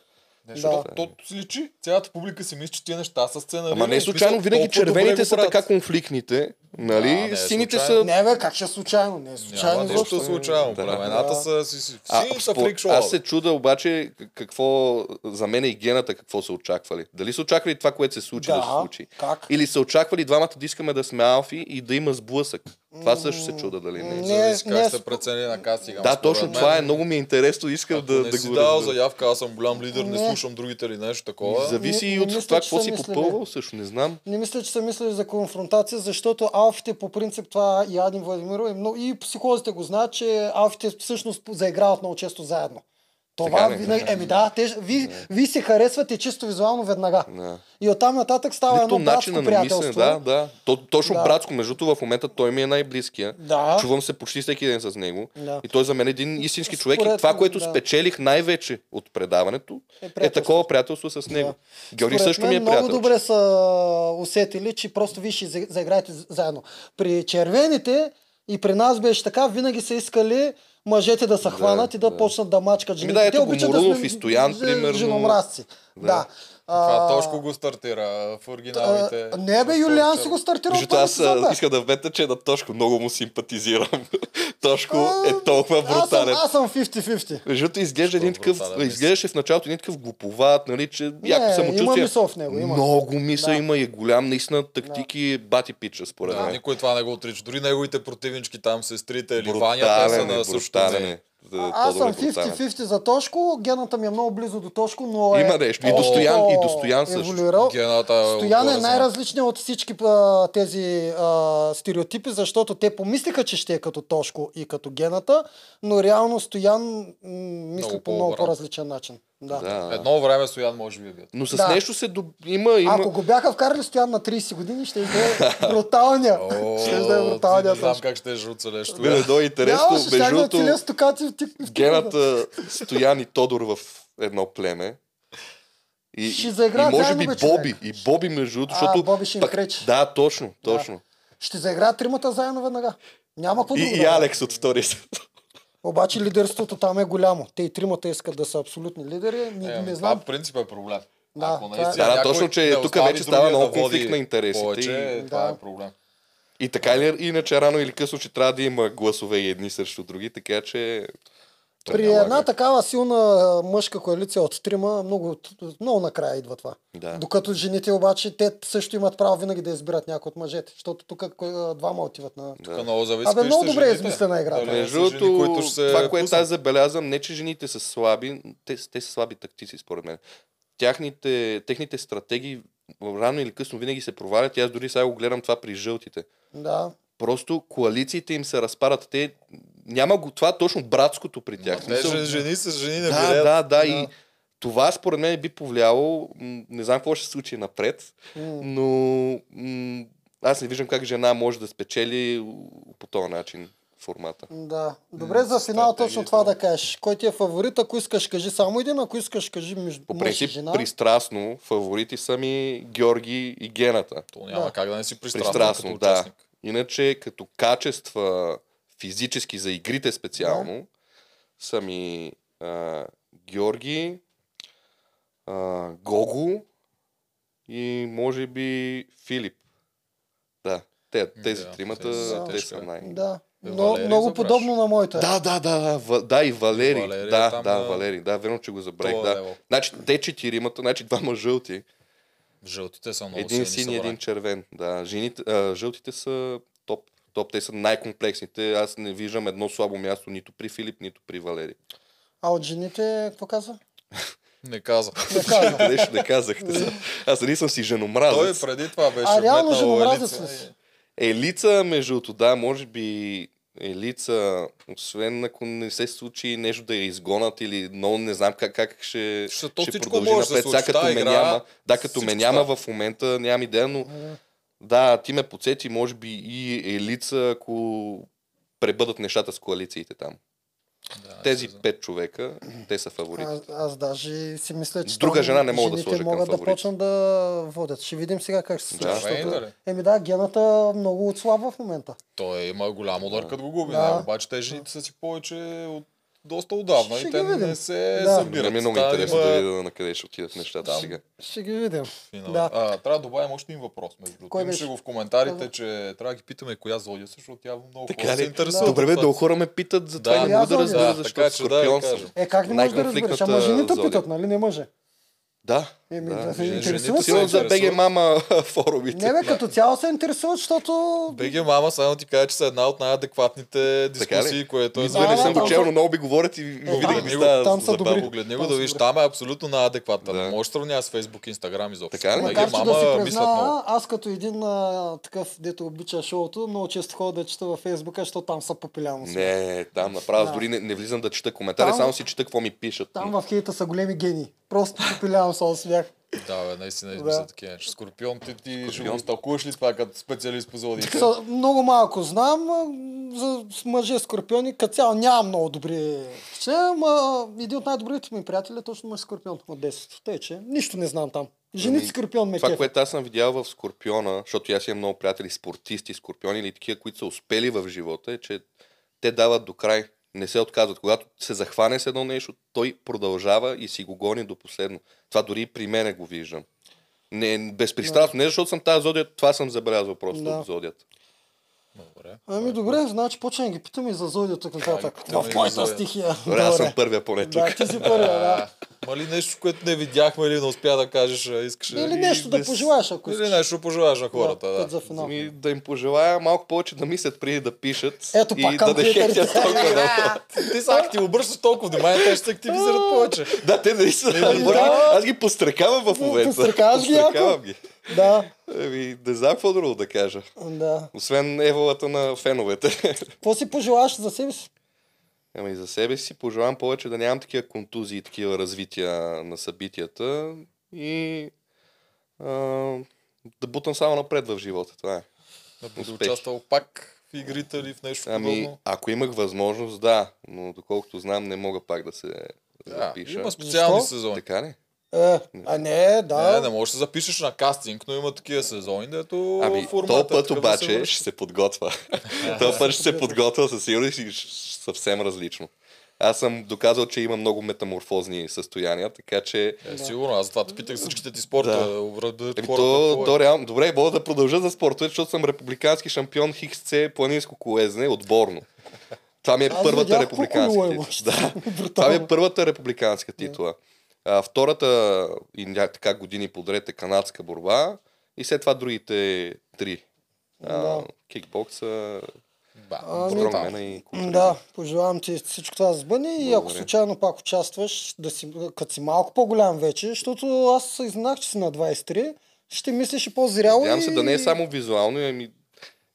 Защото Да. то си личи. Цялата публика си мисли, че тия неща са сценарирани. Ама не случайно винаги червените са така конфликтните, нали? Да, не е Сините случайно. са... Не бе, как ще е случайно? Не е случайно. Няма нищо случайно. Да. Племената Да. са си, си, А, си са фрик шоу. аз се чуда обаче какво за мен и гената какво са очаквали. Дали са очаквали това, което се случи да, Да, се случи? как? Или са очаквали двамата да искаме да сме алфи и да има сблъсък. Това също се чуда дали не. Не, Зависи не, как сте сп- преценили на кастинга. Да, точно мен, това е. Много ми е интересно. Искам да, не да си го дал заявка, аз съм голям лидер, не Не. слушам другите или нещо такова. Зависи Не- и не от мисля, това какво си попълвал, също не знам. Не мисля, че са мислили за конфронтация, защото алфите по принцип това и Адин Владимиров и, много, и психолозите го знаят, че алфите всъщност заиграват много често заедно. Това Така винаги, еми да, те, ви, ви се харесвате чисто визуално веднага. Да. И оттам нататък става Нито едно братско на приятелство. да, да. То, точно Да. братско, между другото, в момента той ми е най-близкия. Да. Чувам се почти всеки ден с него. Да. И той за мен е един истински човек. И Според това, което да. спечелих най-вече от предаването, Е е, такова приятелство с него. Да. Георги Според също ми е много приятел. добре са усетили, че просто вие ще за- заиграете за- заедно. При червените и при нас беше така, винаги са искали мъжете да се хванат и да, да. почнат да мачкат жените. да, ето Те обичат да сме и Стоян, примерно. женомразци. Да. Да. Това Тошко го стартира в оригиналите. а, Не бе, Юлиан си го стартира първи аз сезон, а, бе. искам да вмета, че на Тошко много му симпатизирам. Тошко е толкова Аз съм, брутален. аз съм 50-50. Между другото, изглежда един такъв, брутален, изглеждаше в началото един такъв глуповат, нали, че яко има самочувствие. мисъл в него, има. Много мисъл Да. има и е голям, наистина тактики бати пича, според Да, мен. никой това не го отрича. Дори неговите противнички там, сестрите или Ваня, те Брутален са е, на същото е. А- Аз съм брутален. 50-50 за Тошко, гената ми е много близо до Тошко, но е Има нещо. И по- до Стоян, и до Стоян също. Гената е Стоян е най-различният от всички а, тези а, стереотипи, защото те помислиха, че ще е като Тошко и като гената, но реално Стоян м, мисли по много по-различен начин. Да. Да. Едно време Стоян може би е бил. Но с Да. нещо се доб... има, има... Ако го бяха вкарали Стоян на 30 години, ще е бруталния. ще е бруталния Не знам как ще е оцелеш не дойде интересно, между да гената Стоян и Тодор в едно племе. И, Ще и заиграят може заедно, би бе. Боби. И Боби, между другото, А, защото... Боби ще им пречи. Да, точно, точно. Ще заиграят тримата заедно веднага. Няма какво И, и да правят. Алекс от втория сезон. Обаче лидерството там е голямо. Те и тримата искат да са абсолютни лидери. Не, Е, не това знам. в принцип е проблем. Да, Ако това е- наистина Да, да, точно, че тук вече става много конфликт на интересите Повече, и- това Да. е проблем. И така или иначе, рано или късно, че трябва да има гласове и едни срещу други, така че... то При една как. такава силна мъжка коалиция от трима, много, много накрая идва това. Да. Докато жените обаче, те също имат право винаги да избират някой от мъжете, защото тук двама отиват на... Тук много зависи. Абе, много добре е измислена играта. Дали Между другото, това, което аз забелязвам, не че жените са слаби, те, те са слаби тактици, според мен. Тяхните, техните стратегии рано или късно винаги се провалят. И аз дори сега го гледам това при жълтите. Да. Просто коалициите им се разпадат. Те няма го това точно братското при тях. Те Смисъл, же- жени с жени не да, да, да, Да. И това според мен би повлияло. Не знам какво ще се случи напред, но аз не виждам как жена може да спечели по този начин формата. Да. Добре, за финал точно това да кажеш. Кой ти е фаворит? Ако искаш, кажи само един, ако искаш, кажи между По принцип, жена. пристрастно, фаворити са ми Георги и Гената. То няма Да. как да не си Пристрастно, като да. Иначе, като качества физически за игрите специално, са ми а, Георги, а, Гого и може би Филип. Да, те, тези Да, тримата, те са те тежко, са най... Да. Но, много забравяш. подобно на моята. Да, да, да, да, да, и Валери. Валери е да, там да, на- Валери. Да, верно, че го забравих. Да. лево. Значи, те четиримата, значи двама жълти. Жълтите са много един син и един червен. Да, жените, а, жълтите са топ. Топ, те са най-комплексните. Аз не виждам едно слабо място нито при Филип, нито при Валери. А от жените, какво каза? Не каза. Не каза. Нещо не казахте. Аз не съм си Той женомразец. преди това беше А, реално женомразец Елица ли си? Елица, между другото, да, може би Елица, освен ако не се случи нещо да я изгонат или много не знам как, как ще, Ще- ще продължи напред. се Сега като ме няма, да, като ме няма в момента, нямам идея, но да, ти ме подсети, може би и Елица, ако пребъдат нещата с коалициите там. Тези пет човека, те са фаворити. Аз, аз даже си мисля, че Друга жена не мога да сложа към могат да фаворит. почнат да водят. Ще видим сега как ще се случи. Да. защото- Червените ли? Еми да, гената много отслабва в момента. Той има голям удар, като го губи. Да. Да. Обаче те жените са си повече от доста отдавна Ще и ги те видим. не се Да. събират. Не ми е много Та интересно има да видя на къде ще отидат нещата Там. сега. Ще ги видим. финал. Да. А, трябва да добавим още един въпрос. Между другото. Кой Имаше беше? го в коментарите, че трябва да ги питаме коя зодия защото явно много Така хора се ли? интересуват. Добре, бе, много хора ме питат за това Да, и не мога да да, разбера да, защо така да, скорпион да. Е, как не можеш да разбереш? Ама жените питат, нали? Не може. Да. Еми, да. да се Жен- интересуват се. Сигурно за. БГ мама форумите. Не бе, като цяло се интересуват, защото... БГ мама, само ти кажа, че са една от най-адекватните дискусии, което е Никога не Да, съм да, го да. чел, но много би говорят и Е, винаги ми става там са добри. Погледни го да видиш, добри. там е абсолютно най-адекватна. Да. Не можеш да сравняваш с Facebook, Instagram изобщо. Така ли? Макар че да мама си призная, аз като един а, такъв, дето обича шоуто, много често ходя да чета във Фейсбука, защото там са популярно. Не, там направо Да. дори не, не влизам да чета коментари, Там- само си чета какво ми пишат. Там в хейта са големи гении. Просто популярно са от смях. Да, бе, наистина Да. измислят такива. неща. Скорпион, ти, ти ще го изтълкуваш ли това като специалист по зодиите? Са, много малко знам за мъже скорпиони. Като цяло нямам много добри впечатления, ама един от най-добрите ми приятели е точно мъж скорпион от 10. Тъй, че нищо не знам там. Женици Ами, скорпион ме Това, кефи. което аз съм видял в Скорпиона, защото аз имам много приятели спортисти, скорпиони или такива, които са успели в живота, е, че те дават до край. Не се отказват. Когато се захване с едно нещо, той продължава и си го гони до последно. Това дори при мене го виждам. Не, безпристрастно. Не защото съм тази зодия, това съм забелязал просто Да. от зодията. Добре. Ами добре, значи почваме да ги питаме и за зодията тук нататък. В моята стихия. Добре, аз съм първия поне тук. Да, ти си първия, да. Ма ли нещо, което не видяхме или не успя да кажеш, искаш Или нещо да без- пожелаеш, ако Или искаш. нещо да пожелаеш на хората, Да, да. Ами, да им пожелая малко повече да мислят преди да пишат Ето и пак да не хейтят толкова много. Ти са ти обръщаш толкова внимание, те ще се активизират повече. Да, те наистина. Еми, Аз, да. ги, аз ги пострекавам в момента. Пострекаваш ги, ги. Да, Еми, не знам какво друго да кажа. да. Освен еволата на феновете. Какво си пожелаш за себе си? Ами за себе си пожелавам повече да нямам такива контузии и такива развития на събитията и а, да бутам само напред в живота. Това е. Да бъде участвал пак в игрите или в нещо Ами, подобно. ако имах възможност, да, но доколкото знам, не мога пак да се Да, запиша. има специални Защо? сезони. Така ли? Е, а не, да. Не, не можеш да се запишеш на кастинг, но има такива сезони, дето Ами, формата този е път такъв да обаче се ще се подготвя. този път ще се подготвя със сигурност и съвсем различно. Аз съм доказал, че има много метаморфозни състояния, така че... Е, сигурно, аз това те питах всичките ти спорта. Да. Да. Еми, то, то реално, добре, мога да продължа за спорта, защото съм републикански шампион ХЦ планинско колезне отборно. Това ми е Аз първата републиканска колко титла. Да. Това ми е първата републиканска титла. А, втората и така години подред е канадска борба и след това другите три. А, Да. Кикбокса, Ами, стронгмена и. Да, пожелавам ти всичко това да сбъдне и ако случайно пак участваш, да си, като си малко по-голям вече, защото аз се изненах, че си на 23, ще мислиш и по-зряло Надявам и... се да не е само визуално, ами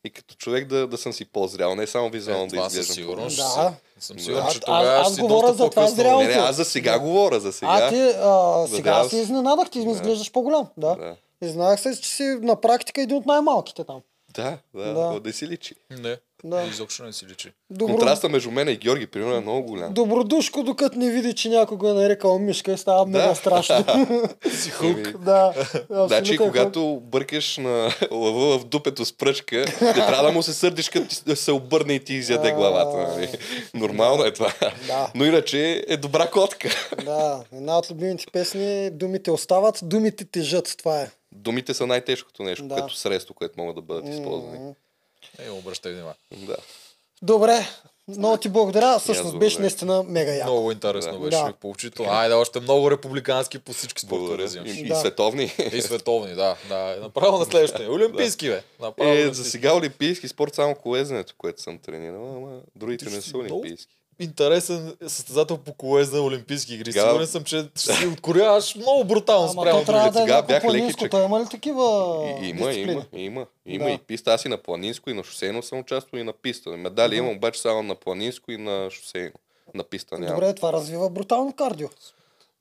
и като човек да, да съм си по-зрял, не само визуално Е, да изглеждам. сигурност. Да. Съм сигурен, Аз- че аз- тогава аз си говоря доста за това по-късно. зряло. Не, не, аз за сега говоря, за сега. А ти а, сега Надявам се изненадах, ти ми изглеждаш по-голям. Да. Да. Изненадах се, че си на практика един от най-малките там. Да, да, Да. да. да си личи. Не, Да. изобщо не си личи. Добро... Контраста между мен и Георги, примерно, е много голям. Добродушко, докато не види, че някой го е нарекал мишка и става много страшно. Си Еми, да. Значи, абсолютен когато бъркаш на лъва в дупето с пръчка, не трябва да му се сърдиш, като се обърне и ти изяде главата. Нали? Нормално е това. Да. Но иначе е добра котка. хук. Да, една от любимите песни Думите остават, думите тежат. Това е. Думите са най-тежкото нещо, Да. като средство, което могат да бъдат използвани. Е, обръщай внимание. Да. Добре, много ти благодаря. Всъщност беше наистина мега яко. Много интересно Да. беше. Да. Поучително. Айде, още много републикански по всички спортове. И, и Да. световни. И световни, да. да. Направо на следващия. Олимпийски, бе. Направо Е, за сега олимпийски спорт само колезенето, което съм тренирал, ама другите Ти не са олимпийски. Интересен състезател по колеза на Олимпийски игри. Тогава- Сигурен съм, че ще си откоряваш много брутално Ама спрямо то трябва другите. да е Сега бях лекичък. има ли такива И, има, дисциплини? има, има, има Да. и писта. Аз и на планинско, и на шосейно съм участвал, и на писта. Медали имам обаче само на планинско и на шосейно. На писта няма. Добре, това развива брутално кардио.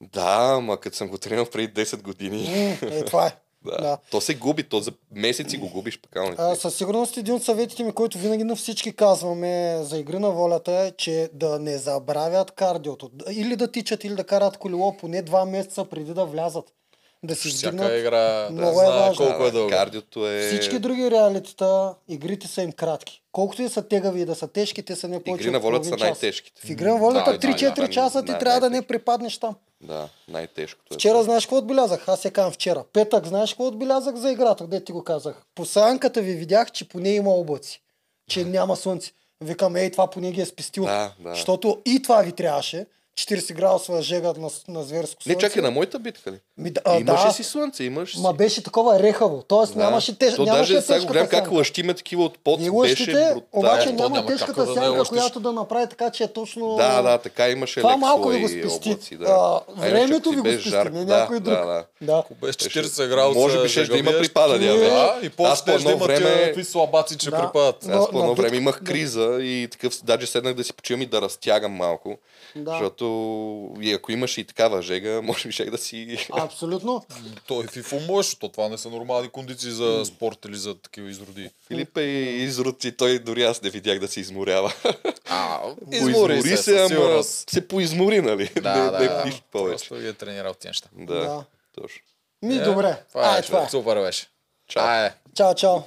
Да, ама като съм го тренирал преди 10 години. М, Е, това е. Да. Да. То се губи, то за месеци го губиш пекалните. А, със сигурност един от съветите ми, който винаги на всички казваме за игри на волята е, че да не забравят кардиото. Или да тичат, или да карат колело поне два месеца преди да влязат. Да си Всяка игра Много е знае важно. колко е дълго. Кардиото е... Всички други реалитета, игрите са им кратки. Колкото и са тегави и да са тежки, те са не повече Игри на волята са най-тежките. В игри на волята Да, 3-4 да, часа ти да, трябва да не припаднеш там. Да, най-тежкото е. Вчера знаеш какво отбелязах? Аз я казвам вчера. Петък, знаеш какво отбелязах за играта? Де ти го казах? По сянката ви видях, че поне има облаци. Че няма слънце. Викам, ей, това поне ги е спестил. Да, да. Защото и това ви трябваше. 40 градусова жега на, на зверско слънце. Не, чакай, на моята битка ли? Ми, да, а, Имаше да, си слънце, имаш си. Ма беше такова рехаво. Тоест Да. нямаше, теж, То нямаше даже сега го гледам как лъщиме такива от пот. И беше лъщите, брутално. обаче то няма няма тежката да сянка, лъщиш. която да направи така, че е точно... Да, да, така имаше Това малко да слой го спести. облаци, да. А, времето ви го беше спести, жарко, не да, някой друг. Да, да. Да. Ако беше 40 градуса, Може би ще да има припадания, Да, да. и после да има какви слабаци, че Да. припадат. Аз по едно време имах да. криза и такъв, даже седнах да си почивам и да разтягам малко. Да. Защото и ако имаш и такава жега, може би ще да си... Абсолютно. Той в ИФО може, то това не са нормални кондиции за спорт или за такива изроди. Филип е изрод и той дори аз не видях да се изморява. А, Поизмори се, се, ама се поизмори, нали? Да, не, да, не да. повече. Просто ги е тренирал тия неща. Да, Да. точно. Ми, Е, добре. Това Ай, е, това е. Супер беше. Чао. Ай, Чао, чао.